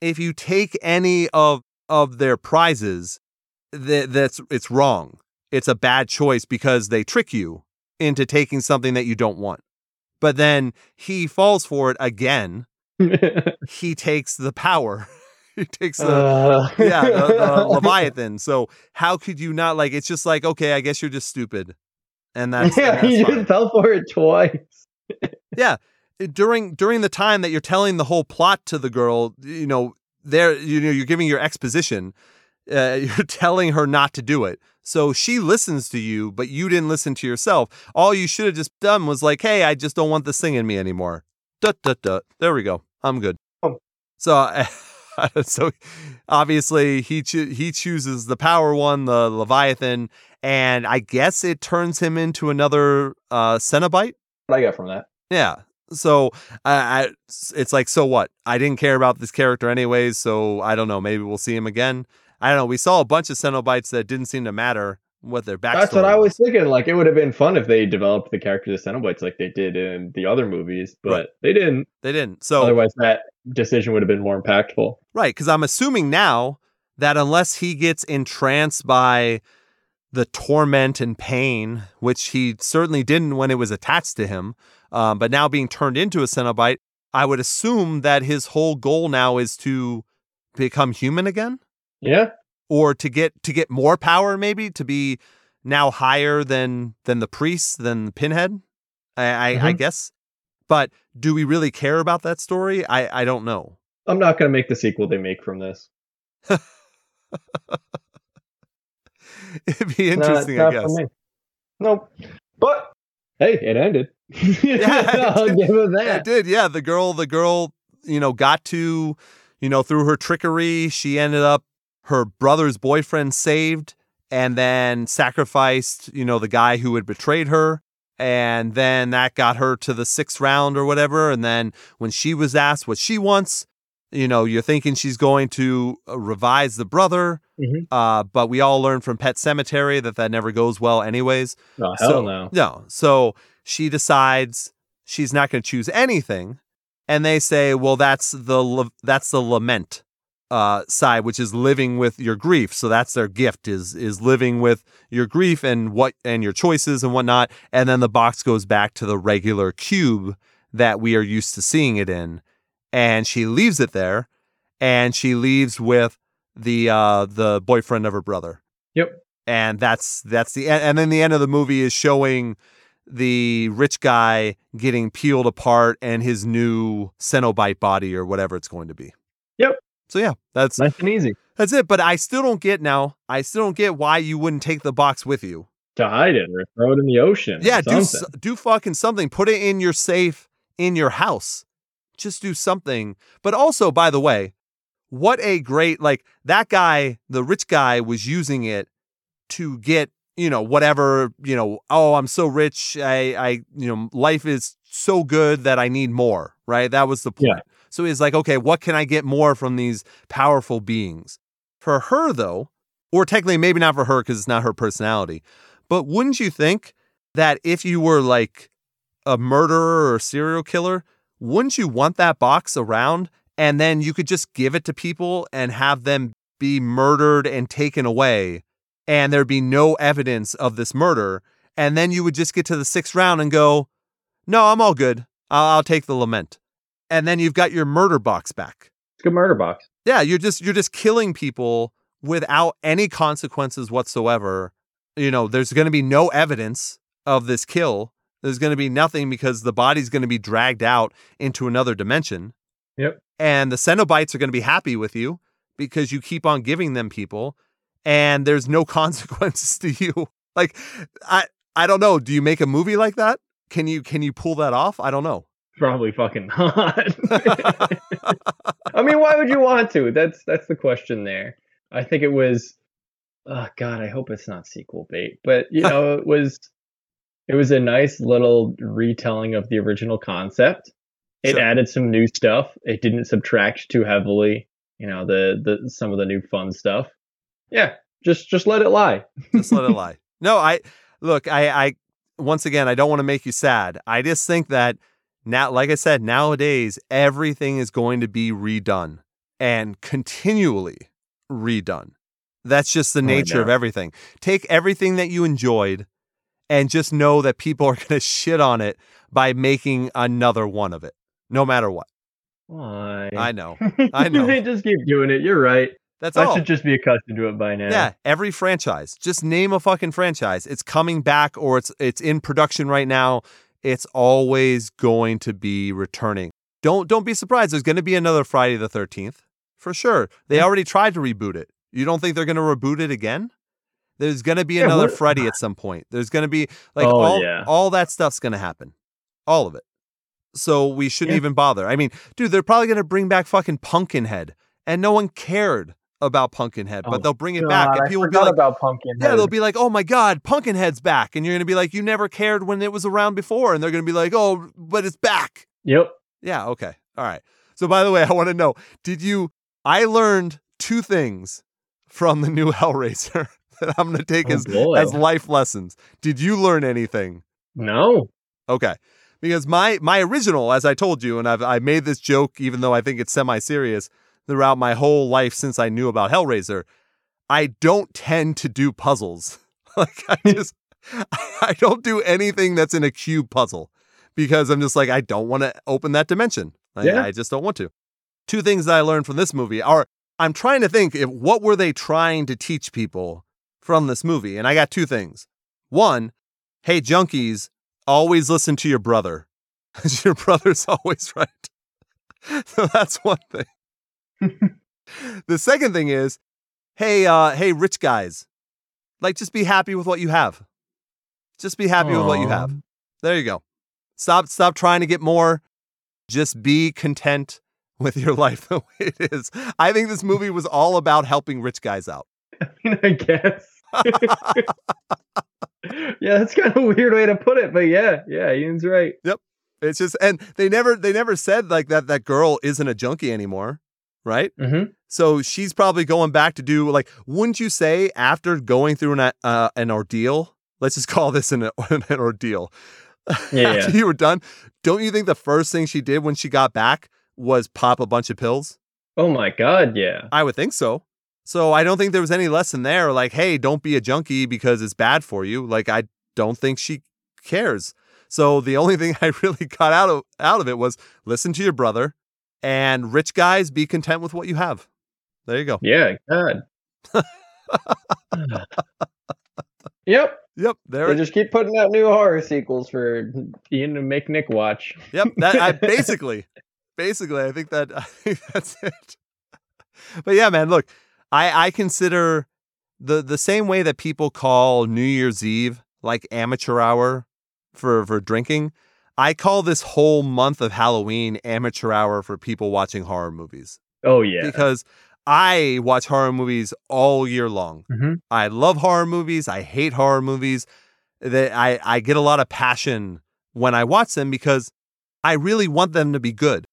if you take any of of their prizes, that that's it's wrong. It's a bad choice because they trick you into taking something that you don't want. But then he falls for it again. He takes the power. he takes the Uh, yeah, the, the Leviathan. So how could you not like? It's just like okay, I guess you're just stupid, and that's, yeah, and he that's just fell for it twice. Yeah, during during the time that you're telling the whole plot to the girl. You know, there you know you're giving your exposition. Uh, you're telling her not to do it. So she listens to you, but you didn't listen to yourself. All you should have just done was like, "Hey, I just don't want this thing in me anymore." Dut dut dut. There we go. I'm good. Oh. So, so obviously he choo- he chooses the power one, the Leviathan, and I guess it turns him into another uh, Cenobite. What I got from that. Yeah. So I, I, it's like, so what? I didn't care about this character anyways, so I don't know. Maybe we'll see him again. I don't know. We saw a bunch of Cenobites that didn't seem to matter what their backstory. That's what I was thinking. Like, it would have been fun if they developed the characters of Cenobites like they did in the other movies, but Right. they didn't. They didn't. So Otherwise, that decision would have been more impactful. Right, because I'm assuming now that unless he gets entranced by the torment and pain, which he certainly didn't when it was attached to him, um, but now being turned into a Cenobite, I would assume that his whole goal now is to become human again, Yeah. Or to get to get more power, maybe to be now higher than than the priest, than Pinhead. I, I, I mm-hmm. guess. But do we really care about that story? I, I don't know. I'm not going to make the sequel they make from this. It'd be interesting, not I guess. no Nope. But hey, it ended. Yeah, I'll give it It did, yeah. The girl, the girl, you know, got to, you know, through her trickery, she ended up her brother's boyfriend saved and then sacrificed, you know, the guy who had betrayed her. And then that got her to the sixth round or whatever. And then when she was asked what she wants, you know, you're thinking she's going to uh, revise the brother. Mhm. Uh, but we all learned from Pet Sematary that that never goes well, anyways. Oh, hell so, no. No. So she decides she's not going to choose anything, and they say, "Well, that's the that's the lament uh, side, which is living with your grief. So that's their gift is is living with your grief and what and your choices and whatnot. And then the box goes back to the regular cube that we are used to seeing it in, and she leaves it there, and she leaves with the uh, the boyfriend of her brother Yep. and that's that's the and then the end of the movie is showing the rich guy getting peeled apart and his new Cenobite body or whatever it's going to be. So yeah, that's Nice and easy. that's it. But I still don't get now. I still don't get why you wouldn't take the box with you. To hide it or throw it in the ocean. or Yeah, do do fucking something. Put it in your safe in your house. Just do something. But also, by the way, what a great like that guy, the rich guy was using it to get, you know, whatever, you know, oh, I'm so rich, I I you know, life is so good that I need more, right? That was the point. Yeah. So he's like, okay, what can I get more from these powerful beings? For her though, or technically maybe not for her because it's not her personality, but wouldn't you think that if you were like a murderer or a serial killer, wouldn't you want that box around and then you could just give it to people and have them be murdered and taken away and there'd be no evidence of this murder. And then you would just get to the sixth round and go, no, I'm all good. I'll, I'll take the lament. And then you've got your murder box back. It's a good murder box. Yeah, you're just you're just killing people without any consequences whatsoever. You know, there's going to be no evidence of this kill. There's going to be nothing because the body's going to be dragged out into another dimension. Yep. And the Cenobites are going to be happy with you because you keep on giving them people and there's no consequences to you. Like I I don't know, do you make a movie like that? Can you can you pull that off? I don't know. Probably fucking not. I mean, why would you want to? That's that's the question there. I think it was oh god, I hope it's not sequel bait. But you know, it was it was a nice little retelling of the original concept. It Sure. added some new stuff. It didn't subtract too heavily, you know, the the some of the new fun stuff. Yeah, just just let it lie. Just let it lie. No, I look, I I once again, I don't want to make you sad. I just think that now like I said, nowadays everything is going to be redone and continually redone. That's just the Oh, nature of everything. Take everything that you enjoyed and just know that people are going to shit on it by making another one of it, no matter what. Why? I know. I know. they just keep doing it. You're right. That's I all. should just be accustomed to it by now. Yeah, every franchise. Just name a fucking franchise. It's coming back or it's it's in production right now. It's always going to be returning. Don't don't be surprised. There's going to be another Friday the 13th. For sure. They already tried to reboot it. You don't think they're going to reboot it again? There's going to be Yeah, another what- Freddy at some point. There's going to be like Oh, all yeah. all that stuff's going to happen. All of it. So we shouldn't Yeah. even bother. I mean, dude, they're probably going to bring back fucking Pumpkinhead and no one cared about Pumpkinhead, but Oh, they'll bring it back God, and I people will be like about Pumpkin. yeah, they'll be like, "Oh my God, Pumpkinhead's back," and you're gonna be like, "You never cared when it was around before," and they're gonna be like, "Oh, but it's back." Yep. Yeah, okay, all right. So, by the way, I want to know: Did you? I learned two things from the new Hellraiser that I'm gonna take Oh, as boy. as life lessons. Did you learn anything? No. Okay, because my my original, as I told you, and I've I made this joke even though I think it's semi serious throughout my whole life since I knew about Hellraiser. I don't tend to do puzzles. like I hmm. just I don't do anything that's in a cube puzzle because I'm just like I don't want to open that dimension. Like, Yeah. I just don't want to. Two things that I learned from this movie are I'm trying to think if what were they trying to teach people from this movie, and I got two things. One, hey junkies, always listen to your brother. your brother's always right. so that's one thing. the second thing is, hey, uh, hey, rich guys, like just be happy with what you have. Just be happy with what you have. There you go. Stop, stop trying to get more. Just be content with your life the way it is. I think this movie was all about helping rich guys out. I mean, I guess. yeah, that's kind of a weird way to put it, but yeah, yeah, Ian's right. Yep. It's just, and they never, they never said like that. That girl isn't a junkie anymore, right? Mm-hmm. So she's probably going back to do like, wouldn't you say after going through an uh, an ordeal? Let's just call this an, an ordeal. Yeah, after yeah. you were done, don't you think the first thing she did when she got back was pop a bunch of pills? Oh my god, yeah. I would think so. So I don't think there was any lesson there. Like, hey, don't be a junkie because it's bad for you. Like, I don't think she cares. So the only thing I really got out of out of it was listen to your brother, and rich guys be content with what you have. There you go. Yeah, God. yep. Yep. There. They just keep putting out new horror sequels for Ian to make Nick watch. yep. That I basically, basically, I think that I think that's it. But yeah, man. Look, I I consider the the same way that people call New Year's Eve like amateur hour for for drinking. I call this whole month of Halloween amateur hour for people watching horror movies Oh yeah. because I watch horror movies all year long. Mhm. I love horror movies. I hate horror movies. That I I get a lot of passion when I watch them because I really want them to be good.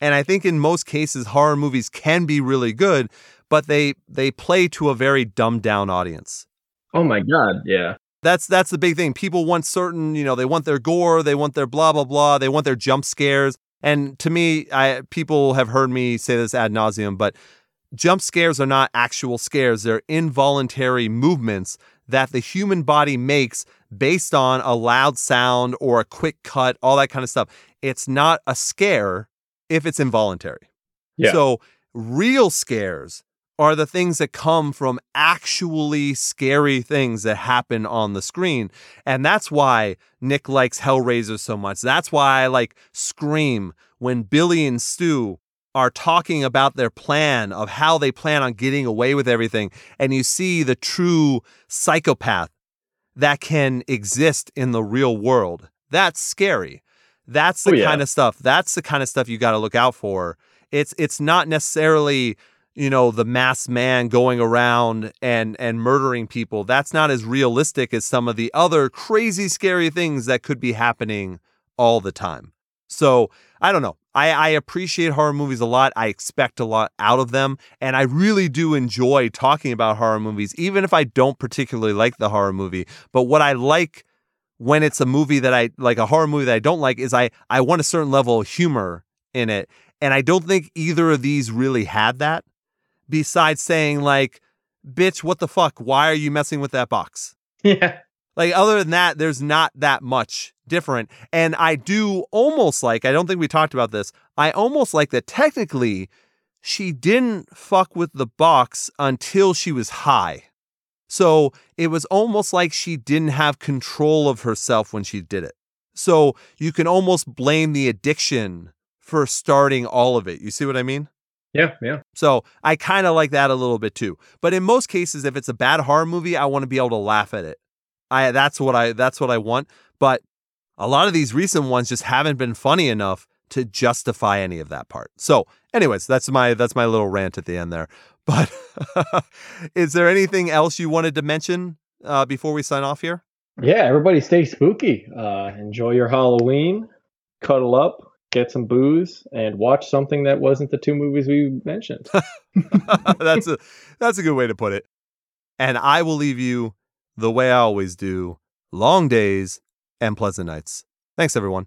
And I think in most cases horror movies can be really good, but they they play to a very dumbed down audience. Oh my god, yeah. That's that's the big thing. People want certain, you know, they want their gore, they want their blah blah blah, they want their jump scares. And to me, I people have heard me say this ad nauseum, but jump scares are not actual scares, they're involuntary movements that the human body makes based on a loud sound or a quick cut, all that kind of stuff. It's not a scare if it's involuntary. Yeah. So, real scares are the things that come from actually scary things that happen on the screen. And that's why Nick likes Hellraiser so much. That's why I like Scream when Billy and Stu are talking about their plan of how they plan on getting away with everything. And you see the true psychopath that can exist in the real world. That's scary. That's the Oh, yeah. kind of stuff. That's the kind of stuff you got to look out for. It's it's not necessarily you know the masked man going around and and murdering people. That's not as realistic as some of the other crazy scary things that could be happening all the time. So i don't know. I i appreciate horror movies a lot. I expect a lot out of them. And i really do enjoy talking about horror movies even if i don't particularly like the horror movie. But what i like when it's a movie that i like a horror movie that i don't like is i i want a certain level of humor in it. And i don't think either of these really had that besides saying like bitch what the fuck? Why are you messing with that box? Yeah. like other than that there's not that much different. And i do almost like i don't think we talked about this i almost like that technically she didn't fuck with the box until she was high. So it was almost like she didn't have control of herself when she did it. So you can almost blame the addiction for starting all of it. You see what i mean Yeah. Yeah. so I kind of like that a little bit too. But in most cases, if it's a bad horror movie, I want to be able to laugh at it. I that's what I that's what I want. But a lot of these recent ones just haven't been funny enough to justify any of that part. So, anyways, that's my that's my little rant at the end there. But is there anything else you wanted to mention uh, before we sign off here? Yeah. Everybody stay spooky. Uh, enjoy your Halloween. Cuddle up. Get some booze and watch something that wasn't the two movies we mentioned. that's a that's a good way to put it. And I will leave you the way I always do: long days and pleasant nights. Thanks, everyone.